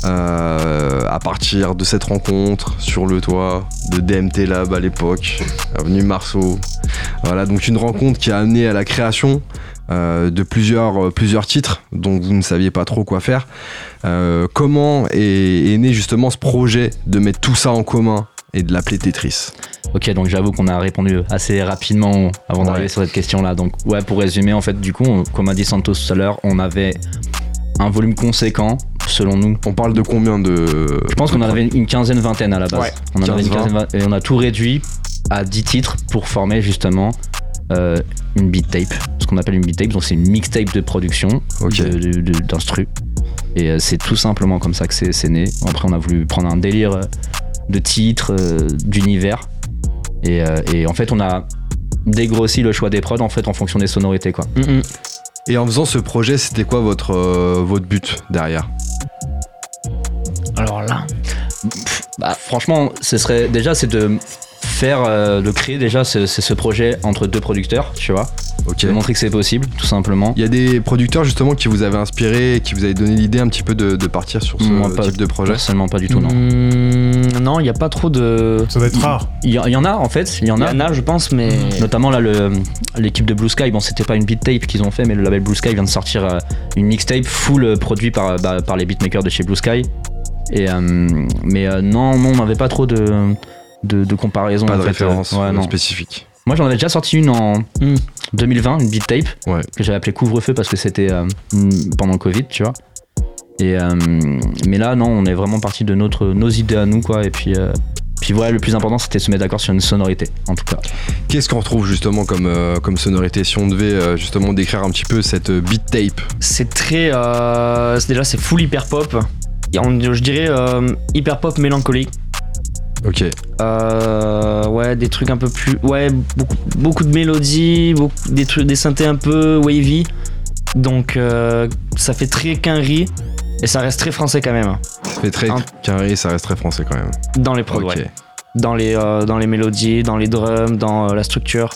euh, à partir de cette rencontre sur le toit de DMT Lab à l'époque, avenue Marceau. Voilà, donc une rencontre qui a amené à la création de plusieurs, euh, plusieurs titres dont vous ne saviez pas trop quoi faire. Euh, comment est, est né justement ce projet de mettre tout ça en commun et de l'appeler Tetris? Ok, donc j'avoue qu'on a répondu assez rapidement avant d'arriver Ouais. sur cette question-là. Donc, ouais, pour résumer, en fait, du coup, on- comme a dit Santos tout à l'heure, on avait un volume conséquent, selon nous. On parle de combien de... Je pense qu'on en avait une quinzaine, vingtaine à la base. Ouais. On en avait une 15, quinzaine, vingt- et on a tout réduit à 10 titres pour former justement euh, une beat tape. Ce qu'on appelle une beat tape, donc c'est une mixtape de production Ok. de- de- de- d'instru. Et euh, c'est tout simplement comme ça que c'est, c'est né. Après, on a voulu prendre un délire euh, de titres, euh, d'univers. Et, euh, et en fait, on a dégrossi le choix des prods en fait en fonction des sonorités quoi. Mm, mm. Et en faisant ce projet, c'était quoi votre, euh, votre but derrière? Alors là. Bah, franchement, ce serait déjà c'est de faire, euh, de créer déjà ce, ce- ce projet entre deux producteurs, tu vois, de montrer que c'est possible, tout simplement. Il y a des producteurs justement qui vous avaient inspiré, qui vous avaient donné l'idée un petit peu de, de partir sur ce Moi, pas- type de projet Personnellement, pas du tout, non. Mm, non, il n'y a pas trop de. Ça doit être rare. Il y, en a en fait, il y en Il y a. en a, je pense, mais. Notamment là, le- l'équipe de Blue Sky, bon, c'était pas une beat tape qu'ils ont fait, mais le label Blue Sky vient de sortir euh, une mixtape full euh, produit par, bah, par les beatmakers de chez Blue Sky. Et, euh, mais euh, non, non, on n'avait pas trop de, de, de comparaison. Pas en de fait, référence euh, ouais, non. spécifique. Moi, j'en avais déjà sorti une en Hmm. 2020, une beat tape, Ouais. que j'avais appelé Couvre-feu parce que c'était euh, mm, pendant le Covid, tu vois. Et, euh, mais là, non, on est vraiment parti de notre, nos idées à nous, quoi. Et puis, euh, puis voilà, le plus important, c'était de se mettre d'accord sur une sonorité, en tout cas. Qu'est-ce qu'on retrouve justement comme, euh, comme sonorité? Si on devait euh, justement décrire un petit peu cette euh, beat tape C'est très. euh, c'est- déjà, c'est full hyper pop. Et on- je dirais euh, hyper pop mélancolique. Ok. Euh, ouais, des trucs un peu plus. Ouais, beaucoup, beaucoup de mélodies, beaucoup, des, trucs, des synthés un peu wavy. Donc, euh, ça fait très quinri. Et ça reste très français quand même. Ça fait très Un- carré, ça reste très français quand même. Dans les prods, ok. ouais. Dans les, euh, dans les mélodies, dans les drums, dans euh, la structure.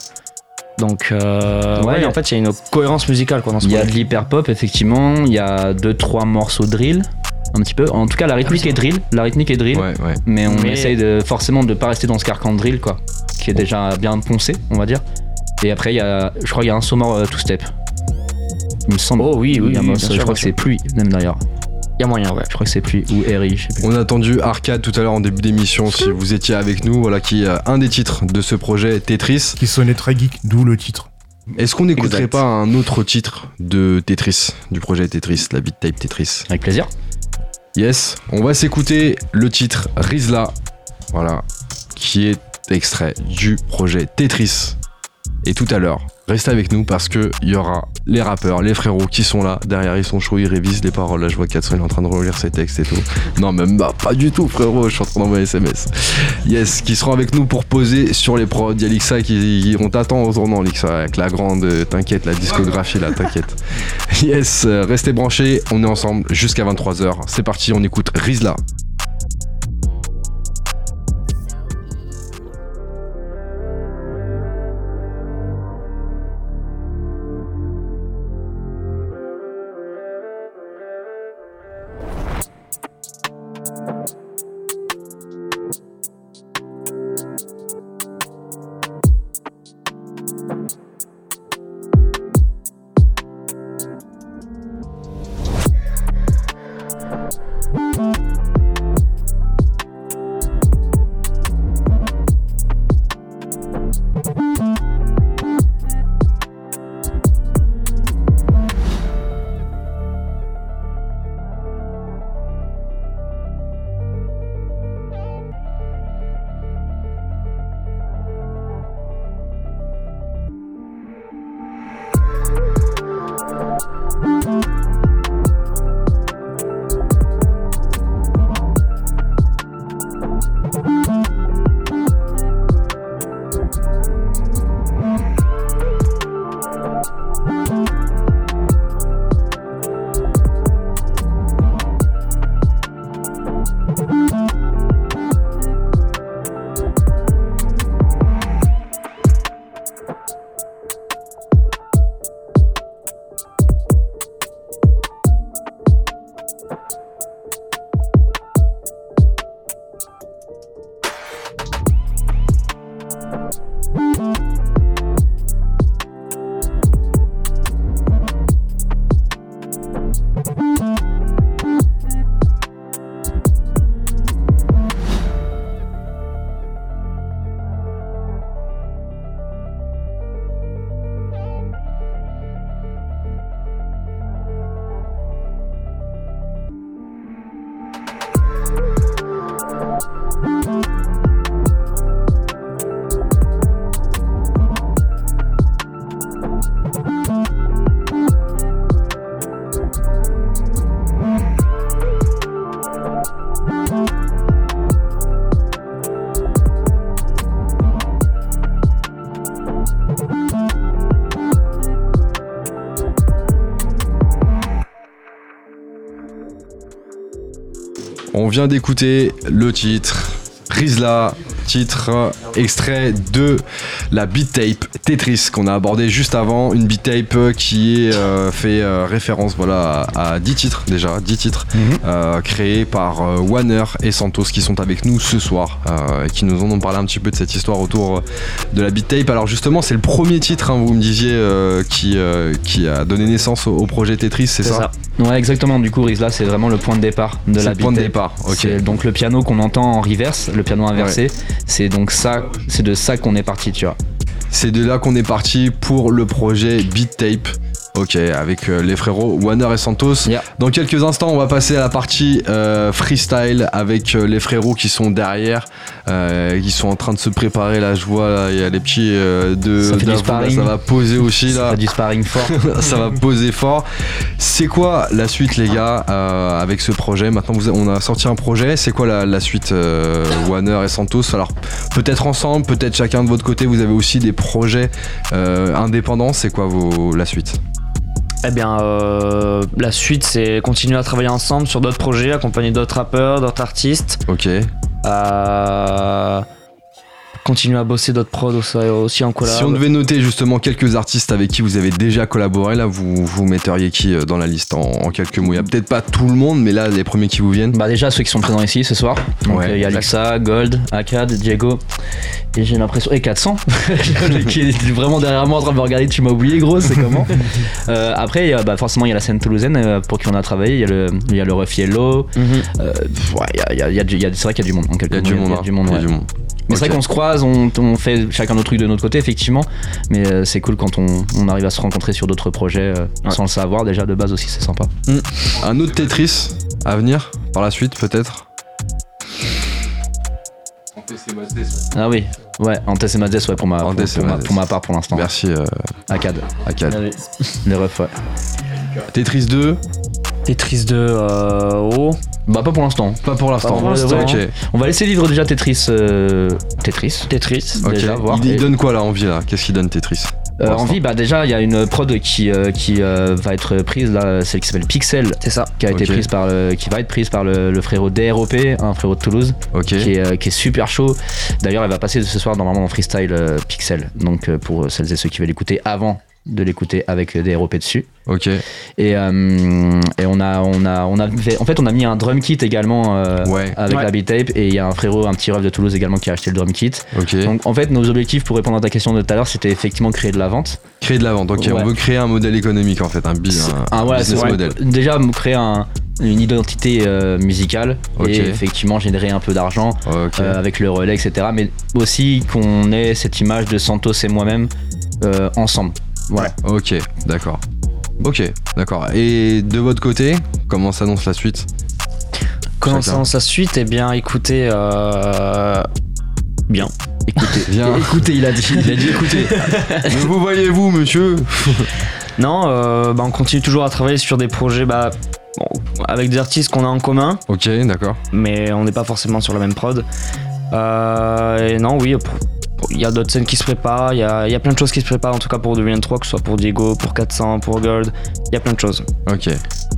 Donc, euh, Ouais, en fait, il y a une cohérence musicale quoi, dans ce Il y a de l'hyper pop, effectivement. Il y a deux, trois morceaux drill, un petit peu. En tout cas, la rythmique est drill. La rythmique est drill. Ouais, ouais. Mais on Mais- essaye de, forcément de pas rester dans ce carcan de drill, quoi. Qui est déjà bien poncé, on va dire. Et après, il y a, je crois qu'il y a un saumon euh, two-step. Il me semble. Oh oui, oui, Il y a oui, un- bien je sûr, crois que c'est pluie, même d'ailleurs. Il y a moyen, ouais. Je crois que c'est pluie. Ou Eri, je sais plus. On a entendu Arcade tout à l'heure en début d'émission, si vous étiez avec nous, voilà qui est euh, un des titres de ce projet Tetris. Qui sonnait très geek, d'où le titre. Est-ce qu'on n'écouterait pas un autre titre de Tetris, du projet Tetris, la beat tape Tetris? Avec plaisir. Yes, on va s'écouter le titre Rizla, voilà, qui est extrait du projet Tetris. Et tout à l'heure, restez avec nous parce que il y aura les rappeurs, les frérots qui sont là, derrière ils sont chauds, ils révisent les paroles. Là je vois Katsu il est en train de relire ses textes et tout. Non même bah, pas du tout frérot, je suis en train d'envoyer SMS. Yes, qui seront avec nous pour poser sur les prods. Il Lixa qui on t'attend au tournant Lixa avec la grande, euh, t'inquiète, la discographie là, t'inquiète. Yes, euh, restez branchés, on est ensemble jusqu'à 23h. C'est parti, on écoute Rizla. Vient d'écouter le titre Rizla, titre extrait de la beat tape Tetris qu'on a abordé juste avant, une beat tape qui est euh, fait euh, référence voilà à, à 10 titres déjà, 10 titres Mhm. euh, créés par euh, Warner et Santos qui sont avec nous ce soir euh, et qui nous en ont parlé un petit peu de cette histoire autour euh, de la beat tape. Alors justement, c'est le premier titre, hein, vous me disiez, euh, qui, euh, qui a donné naissance au, au projet Tetris, c'est ça, ça. Ouais, exactement. Du coup, Rizla, c'est vraiment le point de départ de la le point de beat tape. départ, ok. Donc le piano qu'on entend en reverse, le piano inversé. C'est donc ça, c'est de ça qu'on est parti, tu vois. C'est de là qu'on est parti pour le projet Beat Tape. Ok, avec euh, les frérots Warner et Santos. Yeah. Dans quelques instants, on va passer à la partie euh, freestyle avec euh, les frérots qui sont derrière, euh, qui sont en train de se préparer. Là, je vois, là, il y a les petits euh, de Ça fait du là, ça va poser aussi Ça là. fait du sparring fort. ça va poser fort. C'est quoi la suite, les gars, euh, avec ce projet? Maintenant, vous, on a sorti un projet. C'est quoi la, la suite, euh, Warner et Santos? Alors, peut-être ensemble, peut-être chacun de votre côté. Vous avez aussi des projets euh, indépendants. C'est quoi vos, la suite? Eh bien, euh, la suite, c'est continuer à travailler ensemble sur d'autres projets, accompagner d'autres rappeurs, d'autres artistes, Ok. euh, continuer à bosser d'autres prods aussi, en collab. Si on devait noter justement quelques artistes avec qui vous avez déjà collaboré, là, vous, vous metteriez qui euh, dans la liste en, en quelques mots Il y a peut-être pas tout le monde, mais là, les premiers qui vous viennent. Bah déjà ceux qui sont présents ici ce soir. Donc Ouais, euh, il y a. Alexa, Gold, Akad, Diego et j'ai l'impression et 400 qui est vraiment derrière moi en train de me regarder. Tu m'as oublié gros, c'est comment Euh, Après il y a, bah, forcément il y a la scène toulousaine euh, pour qui on a travaillé. Il y a le y a le Ref Yellow. Mhm. Euh, ouais, c'est vrai qu'il y a du monde Il y a du monde. Mais c'est vrai qu'on se croise, on, on fait chacun notre truc de notre côté, effectivement. Mais euh, c'est cool quand on, on arrive à se rencontrer sur d'autres projets euh, Ouais. sans le savoir. Déjà, de base aussi, c'est sympa. Un autre Tetris à venir par la suite, peut-être? Ah oui, ouais, en TC Mazes, ouais, pour ma, pour, Antes et pour ma, pour ma part pour l'instant. Merci, euh, Akad, Akad. Allez. les refs, ouais. Tetris 2, Tetris 2 euh, oh. Bah, pas pour l'instant. pas pour l'instant. Pas pour l'instant. Ok. On va laisser vivre déjà Tetris. euh, Tetris. Tetris. Ok. Déjà, voir. Il, donne quoi là en vie là? Qu'est-ce qu'il donne Tetris? Euh, pour en vie, bah déjà, il y a une prod qui, euh, qui euh, va être prise là, celle qui s'appelle Pixel, C'est ça. qui a été prise par le, qui va être prise par le, le frérot DROP, un frérot de Toulouse. Ok. qui est, euh, qui est super chaud. D'ailleurs, elle va passer ce soir normalement en freestyle euh, Pixel. Donc euh, pour celles et ceux qui veulent l'écouter avant de l'écouter avec des ROP dessus. Ok. Et, euh, et on a, on a, on a fait- en fait, on a mis un drum kit également euh, Ouais. avec Ouais. la beat tape. Et il y a un frérot, un petit ref de Toulouse également qui a acheté le drum kit. Ok. Donc en fait, nos objectifs pour répondre à ta question de tout à l'heure, c'était effectivement créer de la vente. Créer de la vente. Ok. Ouais. On veut créer un modèle économique en fait, un, bi- un, un voilà, business model. Déjà créer un- une identité euh, musicale et effectivement générer un peu d'argent euh, avec le relais, etc. Mais aussi qu'on ait cette image de Santos et moi-même euh, ensemble. Voilà. Ok. D'accord. Ok. D'accord. Et de votre côté, comment s'annonce la suite? Comment Chacun. ça sa suite? Eh bien, écoutez, euh, bien. Écoutez, viens. Écoutez, il a dit. Il a dit écoutez. Mais vous voyez-vous, monsieur? Non, euh, bah, on continue toujours à travailler sur des projets bah, bon, avec des artistes qu'on a en commun, Ok, d'accord. mais on n'est pas forcément sur la même prod. Euh, et non, oui, il y a d'autres scènes qui se préparent, il y a, il y a plein de choses qui se préparent, en tout cas pour 2023, que ce soit pour Diego, pour 400, pour Gold, il y a plein de choses. Ok,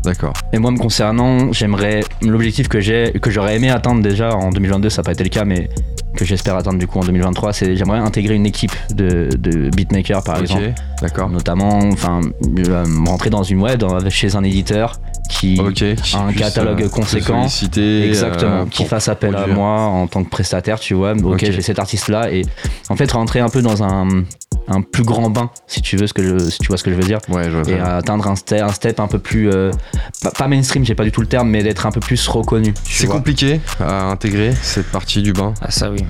d'accord. Et moi, me concernant, j'aimerais. L'objectif que j'ai, que j'aurais aimé atteindre déjà en 2022, ça n'a pas été le cas, mais que j'espère atteindre du coup en 2023, c'est j'aimerais intégrer une équipe de, de beatmakers par ok, exemple. d'accord. Notamment, enfin, euh, rentrer dans une web dans- chez un éditeur qui. Qui un catalogue euh, conséquent. solliciter, Exactement, euh, qui fasse appel produire. à moi en tant que prestataire, tu vois. Ok, Ok. j'ai cet artiste-là et en fait rentrer un peu dans un, un plus grand bain, si tu veux ce que je, si tu vois ce que je veux dire, Ouais, je vois et atteindre un step, un step un peu plus euh, pas, pas mainstream, j'ai pas du tout le terme, mais d'être un peu plus reconnu. C'est compliqué à intégrer cette partie du bain. Ah ça oui.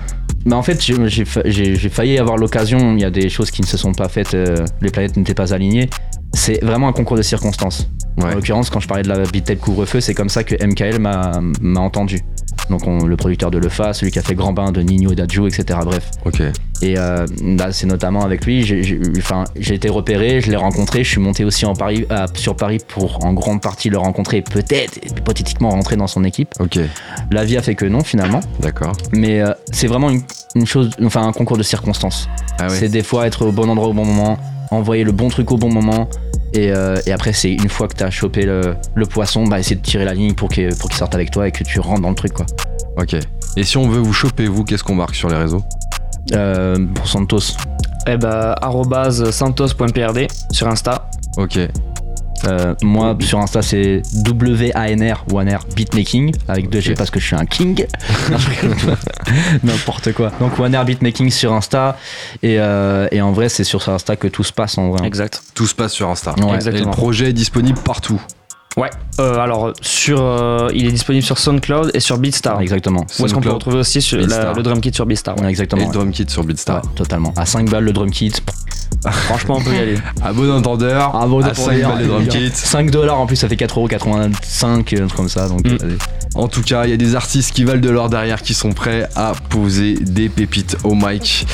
Mais en fait, j'ai- j'ai fa- j'ai j'ai failli avoir l'occasion. Il y a des choses qui ne se sont pas faites. euh, les planètes n'étaient pas alignées. C'est vraiment un concours de circonstances. En l'occurrence, quand je parlais de la beat tape couvre-feu, c'est comme ça que MKL m'a entendu. Donc on- le producteur de Lefa, celui qui a fait Grand Bain de Nino et d'Adjo, etc. Bref. Ok. Et euh, là, c'est notamment avec lui. J'ai enfin, été repéré, je l'ai rencontré. Je suis monté aussi en Paris, sur Paris pour en grande partie le rencontrer, peut-être hypothétiquement rentrer dans son équipe. Ok. La vie a fait que non finalement. D'accord. Mais euh, c'est vraiment une, une chose, enfin un concours de circonstances. Ah ouais. C'est des fois être au bon endroit au bon moment, envoyer le bon truc au bon moment. Et, euh, et après, c'est une fois que t'as chopé le, le poisson, bah essayer de tirer la ligne pour qu'il pour qu'il sorte avec toi et que tu rentres dans le truc quoi. Ok. Et si on veut vous choper, vous, qu'est-ce qu'on marque sur les réseaux? Euh, pour Santos, Eh bah, arrobase santos.prd sur Insta. Ok. Euh, moi sur Insta c'est WANR, WANR Beatmaking avec 2G Ok. parce que je suis un king. N'importe quoi. Donc WANR Beatmaking sur Insta et, euh, et en vrai c'est sur Insta que tout se passe en vrai. Exact. Tout se passe sur Insta. Ouais. Et le Exactement. projet est disponible partout. Ouais. Euh, alors, sur, euh, il est disponible sur SoundCloud et sur Beatstar. Exactement. Où est-ce qu'on peut retrouver aussi sur la- Beatstar. le drum kit sur Beatstar ouais. Ouais, Et exactement. le ouais. drum kit sur Beatstar. Ouais, totalement. À 5 balles le drum kit. Franchement, on peut y aller. À bon entendeur, Ah, bon à entendeur, 5 balles le drum kit. 5 dollars en plus, ça fait 4,85€, un truc comme ça. Donc, Mm. allez. En tout cas, il y a des artistes qui valent de l'or derrière qui sont prêts à poser des pépites au mic.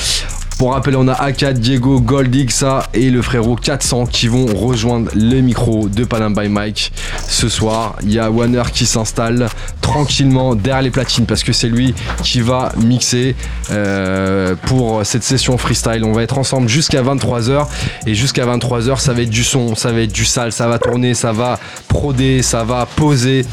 Pour rappel, on a Akad, Diego, Goldixa et le frérot 400 qui vont rejoindre les micros de Panam by Mike. Ce soir, il y a Warner qui s'installe tranquillement derrière les platines parce que c'est lui qui va mixer euh, pour cette session freestyle. On va être ensemble jusqu'à 23h et jusqu'à 23h, ça va être du son, ça va être du sale, ça va tourner, ça va proder, ça va poser.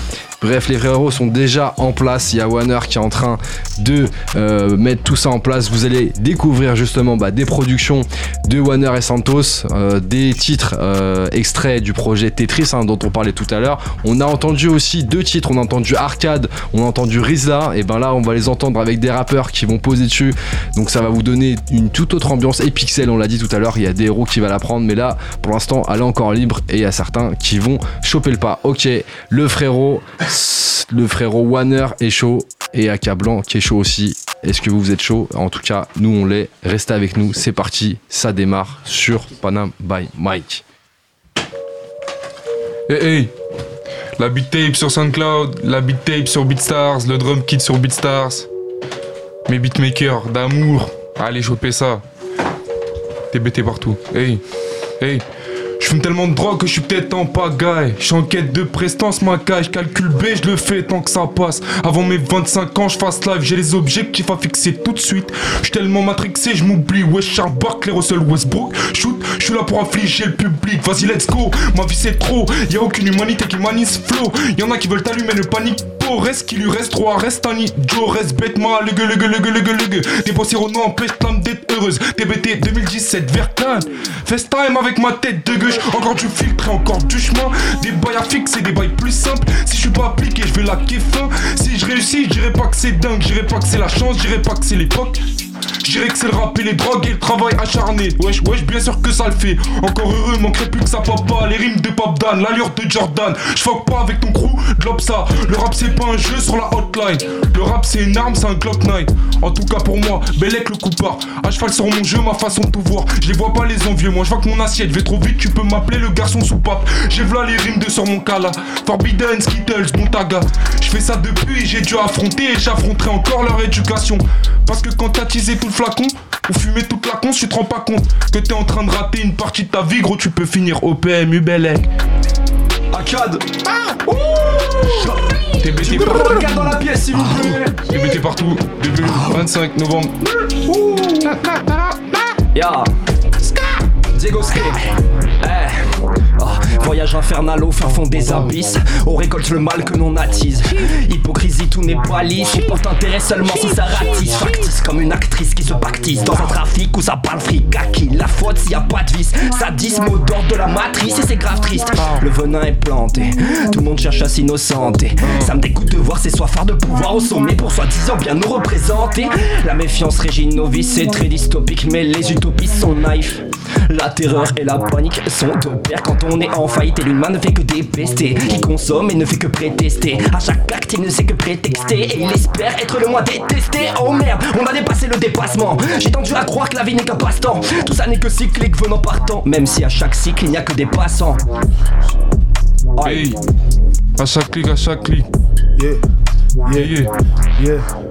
Bref, les frérots sont déjà en place. Il y a Warner qui est en train de euh, mettre tout ça en place. Vous allez découvrir justement bah, des productions de Warner et Santos, euh, des titres euh, extraits du projet Tetris hein, dont on parlait tout à l'heure. On a entendu aussi deux titres. On a entendu Arcade, on a entendu Rizla. Et ben là, on va les entendre avec des rappeurs qui vont poser dessus. Donc ça va vous donner une toute autre ambiance. Et Pixel, on l'a dit tout à l'heure, il y a des héros qui va la prendre. Mais là, pour l'instant, elle est encore libre. Et il y a certains qui vont choper le pas. Ok, le frérot, le frérot Warner est chaud. Et Aka Blanc qui est chaud aussi. Est-ce que vous, vous êtes chaud? En tout cas, nous on l'est. Restez avec nous. C'est parti. Ça démarre sur Panam by Mike. Hey, hey La beat tape sur SoundCloud, la beat tape sur BeatStars, le drum kit sur BeatStars. Mes beatmakers d'amour, allez choper ça. TBT partout. Hey, hey. Je fume tellement de drogue que je suis peut-être en pagaille. Je suis en quête de prestance, ma cage. Je calcule B, je le fais tant que ça passe. Avant mes 25 ans, je fasse live. J'ai les objectifs à fixer tout de suite. Je tellement matrixé, je m'oublie. Ouais, Charles Russell Westbrook. Shoot, je suis là pour affliger le public. Vas-y, let's go. Ma vie c'est trop. Y a aucune humanité qui manie ce flow. Y en a qui veulent allumer le panique. Reste qui lui reste 3, reste un Joe, reste bêtement, gueux, le gueux, le gueux. Des pensées Renault empêchent l'âme d'être heureuse. TBT 2017, Vercan. FaceTime avec ma tête de gauche. Encore du filtre et encore du chemin. Des bails à fixer, des bails plus simples. Si je suis pas appliqué, je vais la fin. Si je réussis, je dirais pas que c'est dingue, je dirais pas que c'est la chance, je dirais pas que c'est l'époque. Je dirais que c'est le rap et les drogues et le travail acharné. Wesh, wesh, bien sûr que ça le fait. Encore heureux, manquerait plus que ça papa. Les rimes de Pap Dan, l'allure de Jordan. Je fuck pas avec ton crew, globe ça. Le rap c'est pas un jeu sur la hotline. Le rap c'est une arme, c'est un Glock 9. En tout cas pour moi, Bellec le coupard. À cheval sur mon jeu, ma façon de tout voir. Je les vois pas les envieux, moi je vois que mon assiette va trop vite. Tu peux m'appeler le garçon sous pape. J'ai v'là les rimes de sur mon cala. Forbidden, Skittles, Montaga. Je fais ça depuis, j'ai dû affronter et j'affronterai encore leur éducation. Parce que quand t'as tout le flacon, Ou fumer toute la con, tu te rends pas compte que t'es en train de rater une partie de ta vie, gros, tu peux finir au PMU Bellec. Acad. T'es bêté Regarde dans la pièce s'il vous plaît. T'es bêté partout. Début 25 novembre. Ya. Diego Oh, Voyage infernal au fin fond des abysses. On récolte le mal que l'on attise. Hypocrisie tout n'est pas lisse. On porte intérêt seulement si ça ratisse. Factice comme une actrice qui se pactise. Dans un trafic où ça parle fric à qui La faute s'il y a pas de vice. Sadisme au d'ordre de la matrice. Et c'est grave triste. Le venin est planté. Tout le monde cherche à s'innocenter. Ça me dégoûte de voir ces soifards de pouvoir au sommet Pour soi-disant bien nous représenter. La méfiance régit nos vies. C'est très dystopique mais les utopies sont naïfs. La terreur et la panique sont de pair quand on est en faillite et l'humain ne fait que dépester. Il consomme et ne fait que prétester. À chaque acte, il ne sait que prétexter et il espère être le moins détesté. Oh merde, on a dépassé le dépassement. J'ai tendu à croire que la vie n'est qu'un passe-temps. Tout ça n'est que cyclique venant partant, même si à chaque cycle il n'y a que des passants. Aïe. Hey, à chaque clic, à chaque clic. Yeah, Yeah, yeah, yeah.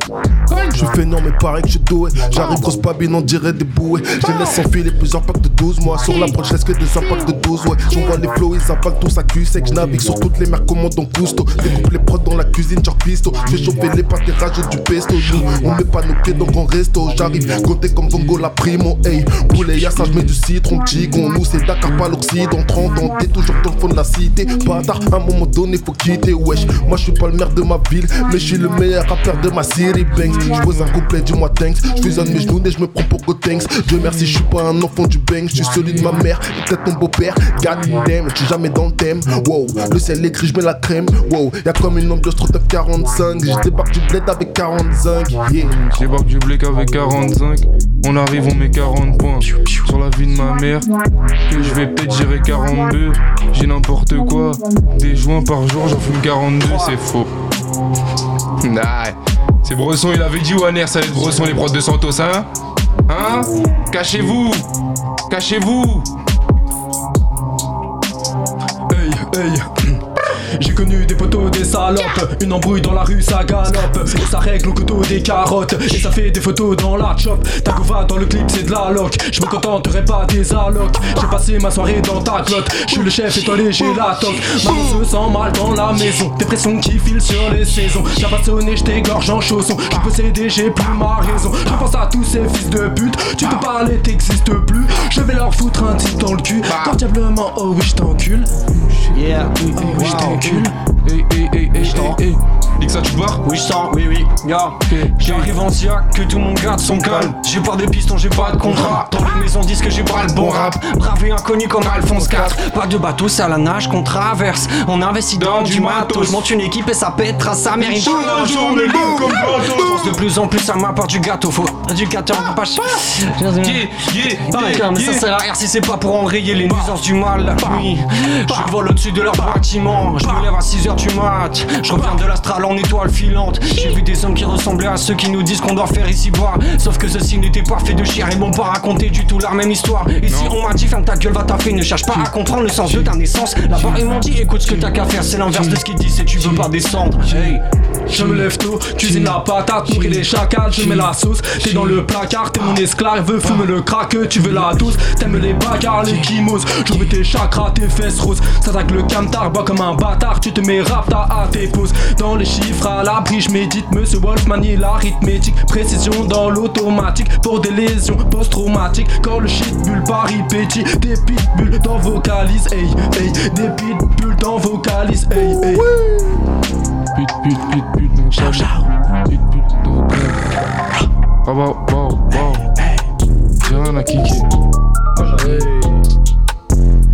Je fais non mais pareil que je suis doué J'arrive grosse babine on dirait des bouées. Je laisse enfiler plusieurs packs de 12 mois. Sur l'approche laisse que des impacts de 12 ouais. J'envoie les flows ils avalent tous à cul C'est que je navigue sur toutes les merdes commandes en cousteau Découpe les prods dans la cuisine genre pisto Je fais chauffer les pâtes et du pesto. Nous on met pas nos pieds donc on resto. J'arrive côté comme Vongo la primo Hey. Poulet y'a ça je mets du citron Tigon Nous c'est Dakar pas l'Occident. 30 ans t'es toujours dans le fond de la cité. Bâtard à un moment donné faut quitter wesh. Moi je suis pas le maire de ma ville Mais je suis le meilleur rappeur de ma série Banks Je pose un couplet dis-moi thanks Je fusionne mes genoux et je me prends pour Gotenks Dieu merci je suis pas un enfant du bang Je suis celui de ma mère et peut-être ton beau-père God damn je suis jamais dans le thème Wow le ciel gris je mets la crème Wow y'a comme une ambiance trop top 45 Je débarque du bled avec 45 Yeah Je débarque du blick avec 45. On arrive, on met 40 points. Sur la vie de ma mère, que je vais peut-être gérer 42. J'ai n'importe quoi. Des joints par jour, j'en fume 42, c'est faux. Nah, c'est Bresson, il avait dit Waner, ça va être Bresson, les prods de Santos, hein. Hein? Cachez-vous. Cachez-vous. Hey, hey. J'ai connu des poteaux, des salopes. Une embrouille dans la rue, ça galope. Et ça règle au couteau des carottes. Et ça fait des photos dans la chop Ta gova dans le clip, c'est de la loc Je me contenterai pas des allocs. J'ai passé ma soirée dans ta clotte Je suis le chef étoilé, j'ai la toque. Maman se sent mal dans la maison. Dépression qui file sur les saisons. J'ai pas sonné, je t'égorge en chaussons. Je possédé, j'ai plus ma raison. Je pense à tous ces fils de pute. Tu peux parler, t'existes plus. Je foutre un type dans le cul. Cordiablement, oh oui, je t'encule. Yeah. Oh oui, je t'encule. Hey, hey, hey, hey. Nique ça, tu bois Oui, je sens, oui, oui. Yeah. J'arrive en Sia, que tout monde garde son calme. J'ai pas des pistons, j'ai pas de contrat. Dans les maisons disent que j'ai pas le bon rap. Brave et inconnu comme Alphonse IV. Pas de bateau, c'est à la nage qu'on traverse. On investit dans du matos. Je monte une équipe et ça pètera sa mère. Pense de plus en plus à ma part du gâteau. Faut du gâteau, on peut pas ch- Yeah, yeah, yeah, mais ça yeah. sert à rien si c'est pas pour enrayer les nuisances du mal. Oui, je vole au-dessus de leur bâtiment. Je me lève à 6h du mat. Je reviens de l'astral en étoile filante. J'ai vu des hommes qui ressemblaient à ceux qui nous disent qu'on doit faire ici boire. Sauf que ceux-ci n'étaient pas faits de chair et m'ont pas raconté du tout leur même histoire. Ici, on m'a dit ferme ta gueule, va taffer. Ne cherche pas à comprendre le sens de ta naissance. Là-bas, ils m'ont dit écoute ce que t'as qu'à faire. C'est l'inverse de ce qu'ils disent et tu veux pas descendre. Hey. Je me lève tôt, cuisine la patate, nourris les chacals, je mets la sauce. T'es dans le placard, t'es mon esclave, fume le crack, tu veux la dose. T'aimes les bagarres, les kimos, je veux tes chakras, tes fesses roses. S'attaque le camtar, bois comme un bâtard, tu te mets rapta à tes poses. Dans les chiffres à l'abri, je médite, monsieur Wolf manie l'arithmétique. Précision dans l'automatique, pour des lésions post-traumatiques. Quand le shit bulle péripétie, des pitbulls dans vocalise, hey, hey, des pitbulls dans vocalise, hey, hey. Pute, dans le câble. Pute, pute, dans wow, wow. J'ai rien à kicker.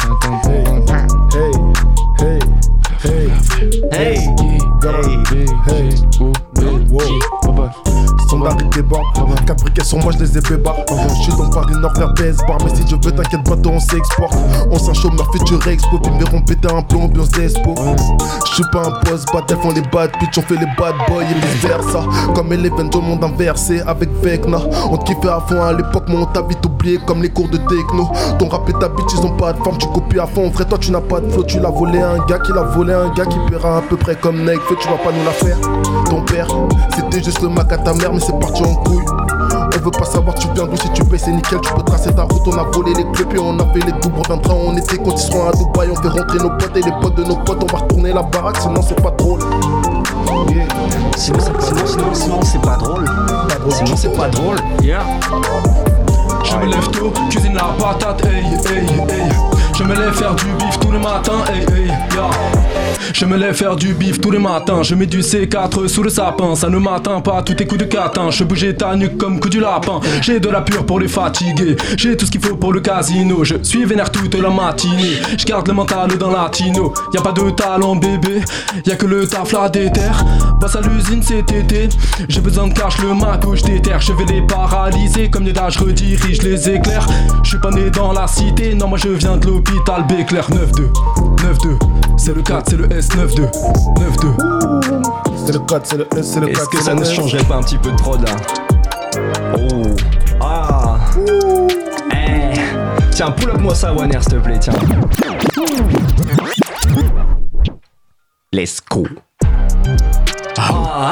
Attends, attends. Hey Hey Hey Hey. Hey. G, O, B, Wow. J. Ah bah. Standard et débat Quatre briquets sur moi je les ai fait bar Je suis dans Paris Nord vers bar Mais si je veux t'inquiète pas toi on s'exporte. On s'en chômeur futur expo. Puis me péter un plomb ambiance d'espo Je suis pas un boss bad on les bad bitch On fait les bad boys et vice versa Comme Eleven dans le monde inversé avec Vecna. On te kiffait à fond à l'époque mais on t'a vite comme les cours de techno. Ton rap et ta bitch ils ont pas de forme Tu copies à fond. Frère toi tu n'as pas de flow Tu l'as volé à un gars qui l'a volé à un gars qui paiera à peu près comme Nekfeu Tu vas pas nous la faire. Ton père c'était juste le mac à ta mère mais c'est parti en couille. Elle veut pas savoir tu viens d'où si tu payes c'est nickel Tu peux tracer ta route. On a volé les clés puis on a fait les doubles On viendra on était quand ils seront à Dubaï. On fait rentrer nos potes et les potes de nos potes On va retourner la baraque sinon c'est pas drôle. Yeah. Sinon, sinon, sinon, sinon, c'est pas drôle. Sinon, c'est pas drôle. Je me lève tôt, cuisine la patate, hey, hey, hey. Je me lève faire du bif tous les matins, hey, hey, yeah. Je me lève faire du bif tous les matins, je mets du C4 sous le sapin, ça ne m'atteint pas, tout est coup de catin, je bouge ta nuque comme coup du lapin, j'ai de la pure pour les fatiguer, j'ai tout ce qu'il faut pour le casino, je suis vénère toute la matinée, je garde le mental dans latino, y a pas de talent bébé, y a que le taf là déter, bosse à l'usine cet été, j'ai besoin de cash le maco, je déterre, je vais les paralyser comme des je redirige les éclairs, je suis pas né dans la cité, non moi je viens de l'hôpital Béclair. 9-2, 9-2, c'est le 4, c'est le S92, 9-2. C'est le 4, c'est le S, c'est le 4 Est-ce que ça ne changerait pas un petit peu de prod là Oh. Ah. Eh. Tiens, pull up moi ça, Warner, s'il te plaît, tiens. Let's go. Ah Ah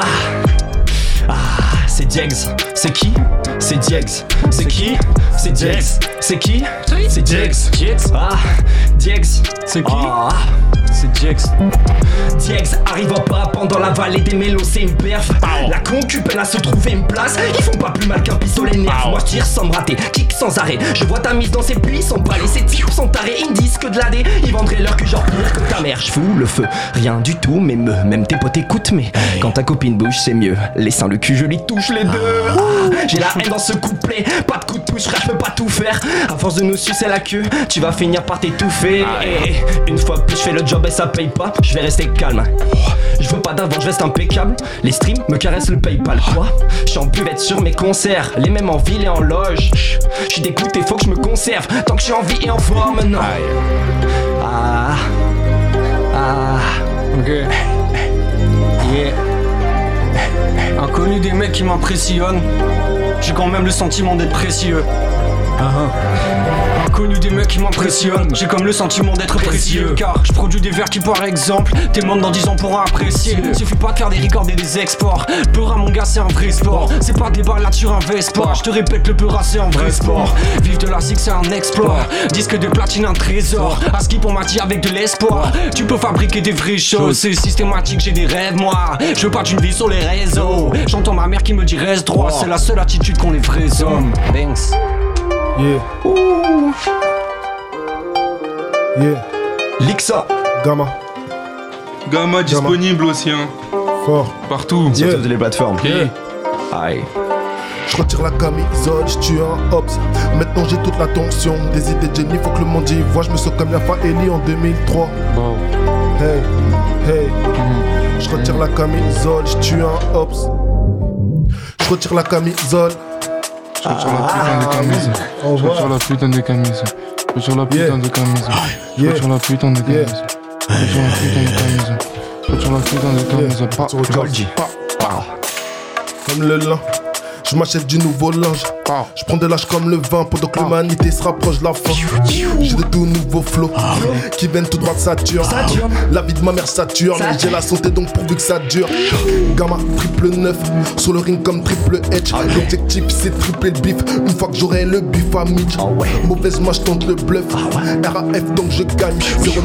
C'est Diegs. C'est qui? C'est Diegs. C'est qui? C'est Diegs. C'est qui? C'est Diegs. Ah Diegs. C'est qui? Ah C'est Jax. Diex arrive en pas pendant la vallée des mélos, c'est une perf. La concu peine à se trouver une place. Ils font pas plus mal qu'un pistolet nerf. Moi je tire sans me rater, kick sans arrêt. Je vois ta mise dans ses plis, sans balais, ses tirs sont tarés. Ils de la dé, ils vendraient leur cul genre pire que ta mère. Je fous le feu, rien du tout, mais me, même tes potes écoutent. Mais quand ta copine bouge, c'est mieux. Les seins, le cul, je les touche les deux. Ah, J'ai la haine dans ce couplet, pas de coup de pouce, frère, je peux pas tout faire. À force de nous sucer la queue, tu vas finir par t'étouffer. Et une fois que je fais le job et ça paye pas, je vais rester calme. Je veux pas d'avant, je reste impeccable. Les streams me caressent le PayPal. Quoi Je suis en buvette sur mes concerts, les mêmes en ville et en loge. Je suis dégoûté, faut que je me conserve. Tant que je suis en vie et en forme, non. Ah. Ah. Ok. Yeah. Inconnu des mecs qui m'impressionnent. J'ai quand même le sentiment d'être précieux. Inconnu des mecs qui m'impressionnent. J'ai comme le sentiment d'être précieux. Car je produis des vers qui, par exemple, tes membres dans 10 ans pourront apprécier. Suffit pas de faire des records et des exports. Peur à mon gars, c'est un vrai sport. C'est pas des balades sur un Vespa. Je te répète, le peur c'est un vrai sport. Vivre de la zig, c'est un exploit. Disque de platine, un trésor. À skip, on m'a dit avec de l'espoir. Tu peux fabriquer des vraies choses. C'est systématique, j'ai des rêves, moi. Je veux pas d'une vie sur les réseaux. J'entends ma mère qui me dit reste droit. C'est la seule attitude qu'ont les vrais hommes. Banks. Yeah. Yeah. Lixa. Gamma. Gamma disponible aussi, hein. Fort. Partout. Sur Yeah. toutes les plateformes. Yeah. Aïe. Je retire la camisole, je tue un hops. Maintenant j'ai toute l'attention. Des idées de génie, faut que le monde y voit. Je me sens comme Yafa Eli en 2003. Bon. Hey, hey. Je retire la camisole, je tue un hops. Je retire la camisole. Je retire la putain de camise. Au Je retire revoir. la putain de camise. Je retire la putain Yeah. de camise. Je Yeah. retire la putain de Yeah. camise. Je retire la putain de camise. Je retire la putain de camise. Yeah. Pa, Tu retires. Goldie. Pa, pa, Comme le lin. Je m'achète du nouveau linge. Je prends de l'âge comme le vin pendant que l'humanité se rapproche de la fin. J'ai de tout nouveaux flots qui viennent tout droit de Saturne. La vie de ma mère Saturne. J'ai la santé donc pourvu que ça dure. Gamma triple 9 sur le ring comme triple H. L'objectif c'est tripler le bif. Une fois que j'aurai le bif à Mitch. Mauvaise match tente le bluff. RAF donc je gagne.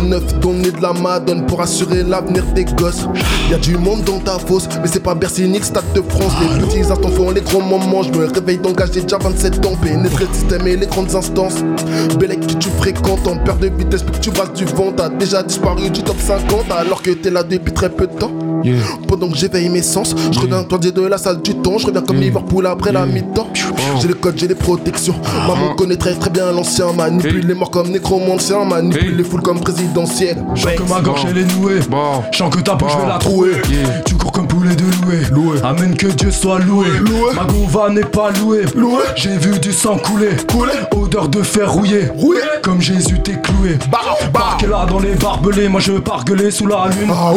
09 donner de la madone pour assurer l'avenir des gosses. Y a du monde dans ta fosse, mais c'est pas Bercy ni Stade de France. Les petits instants font les grands moments. Je me réveille donc j'ai déjà 27 ans. Pénétrer le système et les grandes instances. Bellec que tu fréquentes en perte de vitesse, puis que tu brasses du vent. T'as déjà disparu du top 50 alors que t'es là depuis très peu de temps. Yeah. Pendant que j'éveille mes sens, je reviens tourner de la salle du temps. Je reviens comme Liverpool après la mi-temps. J'ai les codes, j'ai les protections. Maman connaît très très bien l'ancien. Manipule Hey. les morts comme nécromancien. Manipule Hey. les foules comme présidentielle. Je sens que ma gorge elle est nouée. Bon. Je sens que ta bouche Bon. je vais la trouer. Yeah. Tu cours comme poulet de loué. Loué. Amène que Dieu soit loué. Loué. Ma gouva n'est pas louée. Loué. J'ai vu du sang couler. Couler. Odeur de fer rouillé. Rouillé. Comme Jésus t'es cloué. Bah, bah. Barque là dans les barbelés. Moi je pars gueuler sous la lune. Ah,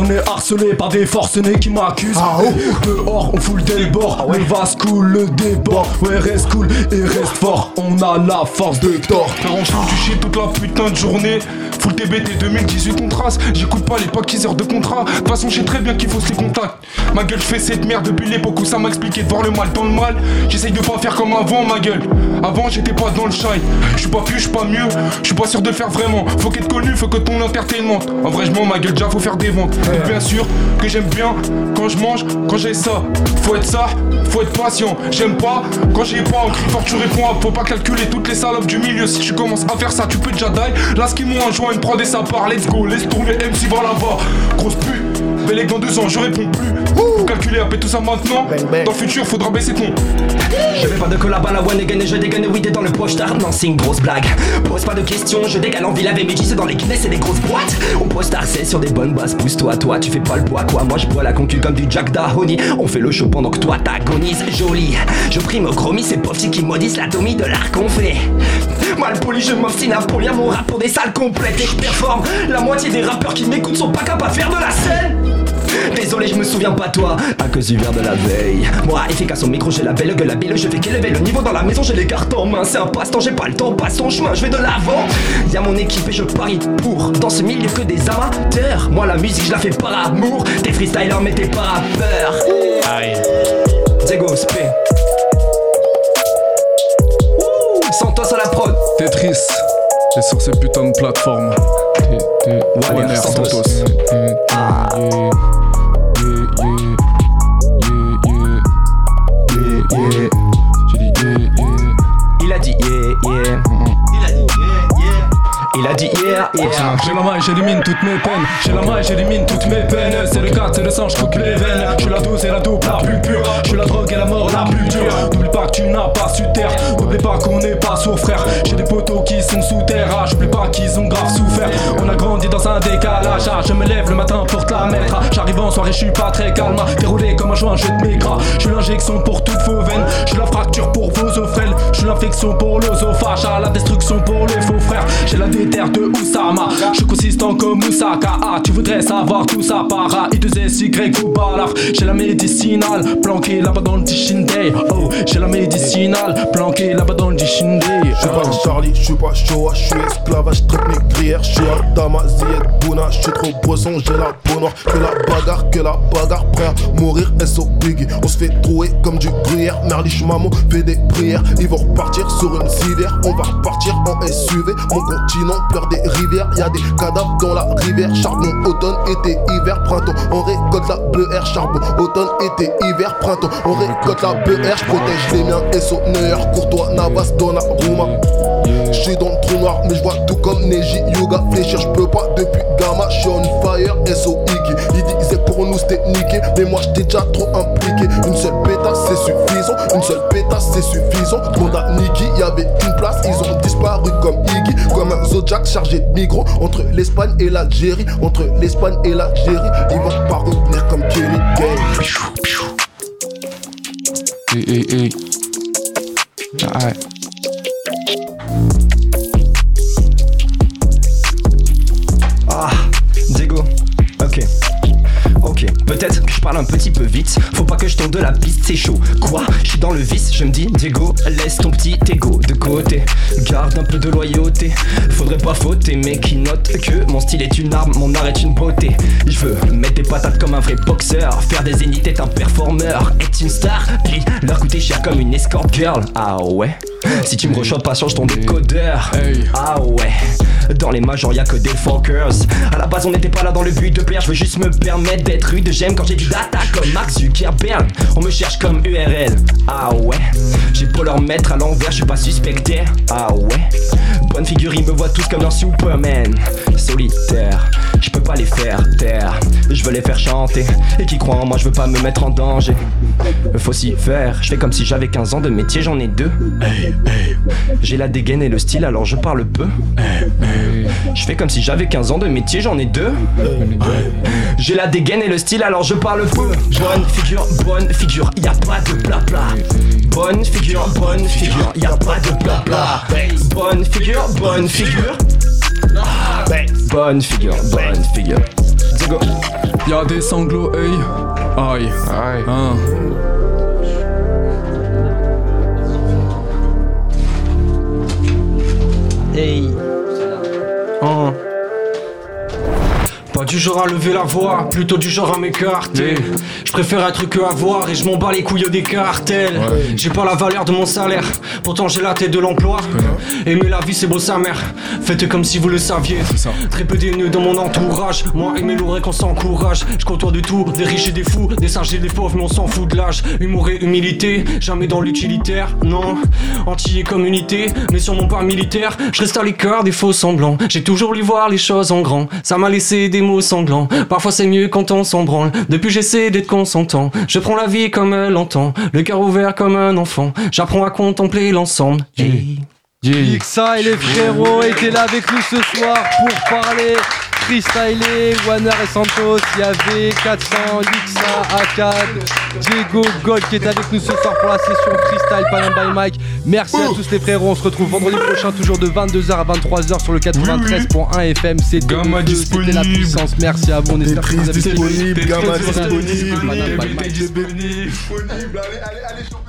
on est harcelé par des forcenés qui m'accusent. Ah, ouh. Dehors, on fout le débord. Le vase coule, le débord. Ouais, reste cool et reste fort. On a la force de tort. Frère, on du shit toute la putain de journée. Full TBT 2018 on trace. J'écoute pas les heures de contrat. De toute façon, je sais très bien qu'il faut ses contacts. Ma gueule, je fais cette merde depuis l'époque où ça m'a expliqué de voir le mal dans le mal. J'essaye de pas faire comme avant, ma gueule. Avant, j'étais pas dans le shy. Je suis pas plus, je suis pas mieux. Je suis pas sûr de faire vraiment. Faut qu'être connu, faut que ton entertainment. En vrai, je ma gueule, déjà faut faire des ventes. Bien sûr que j'aime bien quand je mange, quand j'ai ça. Faut être ça, faut être patient. J'aime pas quand j'ai pas. En cri fort, tu réponds. Faut pas calculer toutes les salopes du milieu. Si tu commences à faire ça, tu peux déjà die. Là, ce qui m'ont joint, une prod et ça part. Let's go, laisse tourner MC va là-bas. Grosse pute. Belle dans deux ans, je réponds plus. Faut calculer, appelle tout ça maintenant. Dans le futur, faudra baisser ton. Je vais pas de collab à la one again et je dégaine oui t'es dans le poster Non c'est une grosse blague. Pose pas de questions Je dégale en ville avec mes c'est dans les Guinness et des grosses boîtes. On poste c'est sur des bonnes bases Pousse-toi toi tu fais pas le poids quoi. Moi je bois la concu comme du Jack Dahoney. On fait le show pendant que toi t'agonises. Joli Je prime au chromie C'est Pofty qui maudissent l'atomie de l'art qu'on fait. Mal poli je m'obstine à polir mon rap pour des salles complètes. Et je performe La moitié des rappeurs qui m'écoutent sont pas capables de faire de la scène Désolé, je me souviens pas toi, à cause du verre de la veille. Moi, efficace au micro, j'ai la belle gueule, la bille, je fais qu'élever le niveau dans la maison, j'ai les cartes en main. C'est un passe-temps, j'ai pas le temps, passe ton chemin, je vais de l'avant. Y'a mon équipe et je parie pour. Dans ce milieu que des amateurs. Moi, la musique, je la fais par amour. T'es freestylers, mais t'es pas rappeur. Aïe. Diego, spé. Santos à la prod. Tetris. J'ai sur ces putains de plateformes. Warner, Santos. Ah. Il a dit yeah, yeah. Il a dit yeah, yeah. Il a dit yeah. J'ai la main et j'élimine toutes mes peines. J'ai la main et j'élimine toutes mes peines. C'est le 4, c'est le sang, je coupe les veines. Je la dose et la dope la plus pure. Je la drogue et la mort la plus dure. N'oublie pas que tu n'as pas su terre. N'oublie pas qu'on n'est pas sourds frère. J'ai des poteaux qui sont sous terre. Ah, j'oublie pas qu'ils ont grave souffert. On a grandi dans un décalage. Ah, je me lève le matin pour te la mettre. Ah, j'arrive en soirée, je suis pas très calme. T'es roulé comme un joint, je te gras. Je l'injection pour toutes vos veines. Je la fracture pour vos offrelles. Je l'infection pour l'osophage. La destruction pour les faux frères. J'ai la déterre de Oussama. Je consistant comme Moussaka. Ah, tu voudrais savoir tout ça para. I2SY ou Balaf. J'ai la médicinale planquée là-bas dans le Day. Oh, j'ai la médicinale planquée là-bas dans le Day. Je suis pas Charlie, je suis pas Shoah, je suis esclavage, traite négrière. Je suis à Damaziet, Bouna, je suis trop bresson, j'ai la peau noire. Que la bagarre, que la bagarre, prêt à mourir, SO Biggie. On se fait trouer comme du gruyère. Merlich Maman fait des prières. Ils vont repartir sur une civière. On va repartir en SUV. Mon continent pleure des rivières. Y a des cadavres dans la rivière. Charbon, automne, été, hiver, printemps. On récolte la BR. Charbon, automne, été, hiver, printemps. On récolte la BR. Protège les miens. SO Neuer, Courtois, Navas, Donnarumma. J'suis dans le trou noir, mais je vois tout comme Neji Yoga. Fléchir, j'peux pas depuis Gamma. J'suis on fire, SO Iggy. Il disait pour nous c'était niqué, mais moi j'étais déjà trop impliqué. Une seule pétasse c'est suffisant, une seule pétasse c'est suffisant. Demande à Nicky, y'avait une place, ils ont disparu comme Iggy. Comme un Zodiac chargé de micro entre l'Espagne et l'Algérie. Entre l'Espagne et l'Algérie, ils vont pas revenir comme Kelly Gay. Hey, Ah, peut-être que je parle un petit peu vite. Faut pas que je tombe de la piste, c'est chaud. Quoi? Je suis dans le vice, je me dis, Diego, laisse ton petit ego de côté. Garde un peu de loyauté. Faudrait pas fauter, mais qui note que mon style est une arme, mon art est une beauté. Je veux mettre des patates comme un vrai boxeur. Faire des zéniths, être un performeur. Être une star, puis leur coûter cher comme une escort girl. Ah ouais? Si tu me rechopes pas, change ton décodeur. Ah ouais. Dans les majors, y'a que des fuckers. À la base, on n'était pas là dans le but de plaire. Je veux juste me permettre d'être rude. J'aime quand j'ai du data comme Max Zuckerberg. On me cherche comme URL. Ah ouais. J'ai pas leur mettre à l'envers, je suis pas suspecté. Ah ouais. Bonne figure, ils me voient tous comme un Superman. Solitaire, je peux pas les faire taire. Je veux les faire chanter. Et qui croient en moi, je veux pas me mettre en danger. Faut s'y faire. Je fais comme si j'avais 15 ans de métier, j'en ai deux. J'ai la dégaine et le style, alors je parle peu. Je fais comme si j'avais 15 ans de métier, j'en ai deux. J'ai la dégaine et le style, alors je parle peu. Bonne figure, bonne figure, y a pas de blabla. Bonne figure, bonne figure, y a pas de blabla. Bonne figure, bonne figure. Bonne figure, bonne figure. Diego. Y'a des sanglots, œil. Aïe. Aïe. Hein. Hey. Du genre à lever la voix, plutôt du genre à m'écarter. Je préfère être que avoir et je m'en bats les couilles des cartels. J'ai pas la valeur de mon salaire, pourtant j'ai la tête de l'emploi. Aimer la vie, c'est beau sa mère. Faites comme si vous le saviez. Très peu d'ennemis dans mon entourage. Moi, et qu'on s'encourage. Je côtoie de tout, des riches et des fous, des singes et des pauvres, mais on s'en fout de l'âge. Humour et humilité, jamais dans l'utilitaire, non. Anti et communauté, mais sûrement pas militaire. Je reste à l'écart des faux semblants. J'ai toujours voulu voir les choses en grand. Ça m'a laissé des mots sanglants. Parfois c'est mieux quand on s'en branle. Depuis j'essaie d'être consentant. Je prends la vie comme elle l'entend. Le cœur ouvert comme un enfant. J'apprends à contempler l'ensemble. Hey. Lixa et les frérots étaient là avec nous ce soir pour parler freestyler, Warner et Santos, il y avait 400, Lixa, Akad, Diego Gold qui est avec nous ce soir pour la session freestyle Panam by Mike. Merci à tous les frérots, on se retrouve vendredi prochain toujours de 22h à 23h sur le 93.1 FM. Gamma c'était la puissance. Merci à vous, on espère que vous avez disponible, très, disponible. Disponible, allez, allez, allez,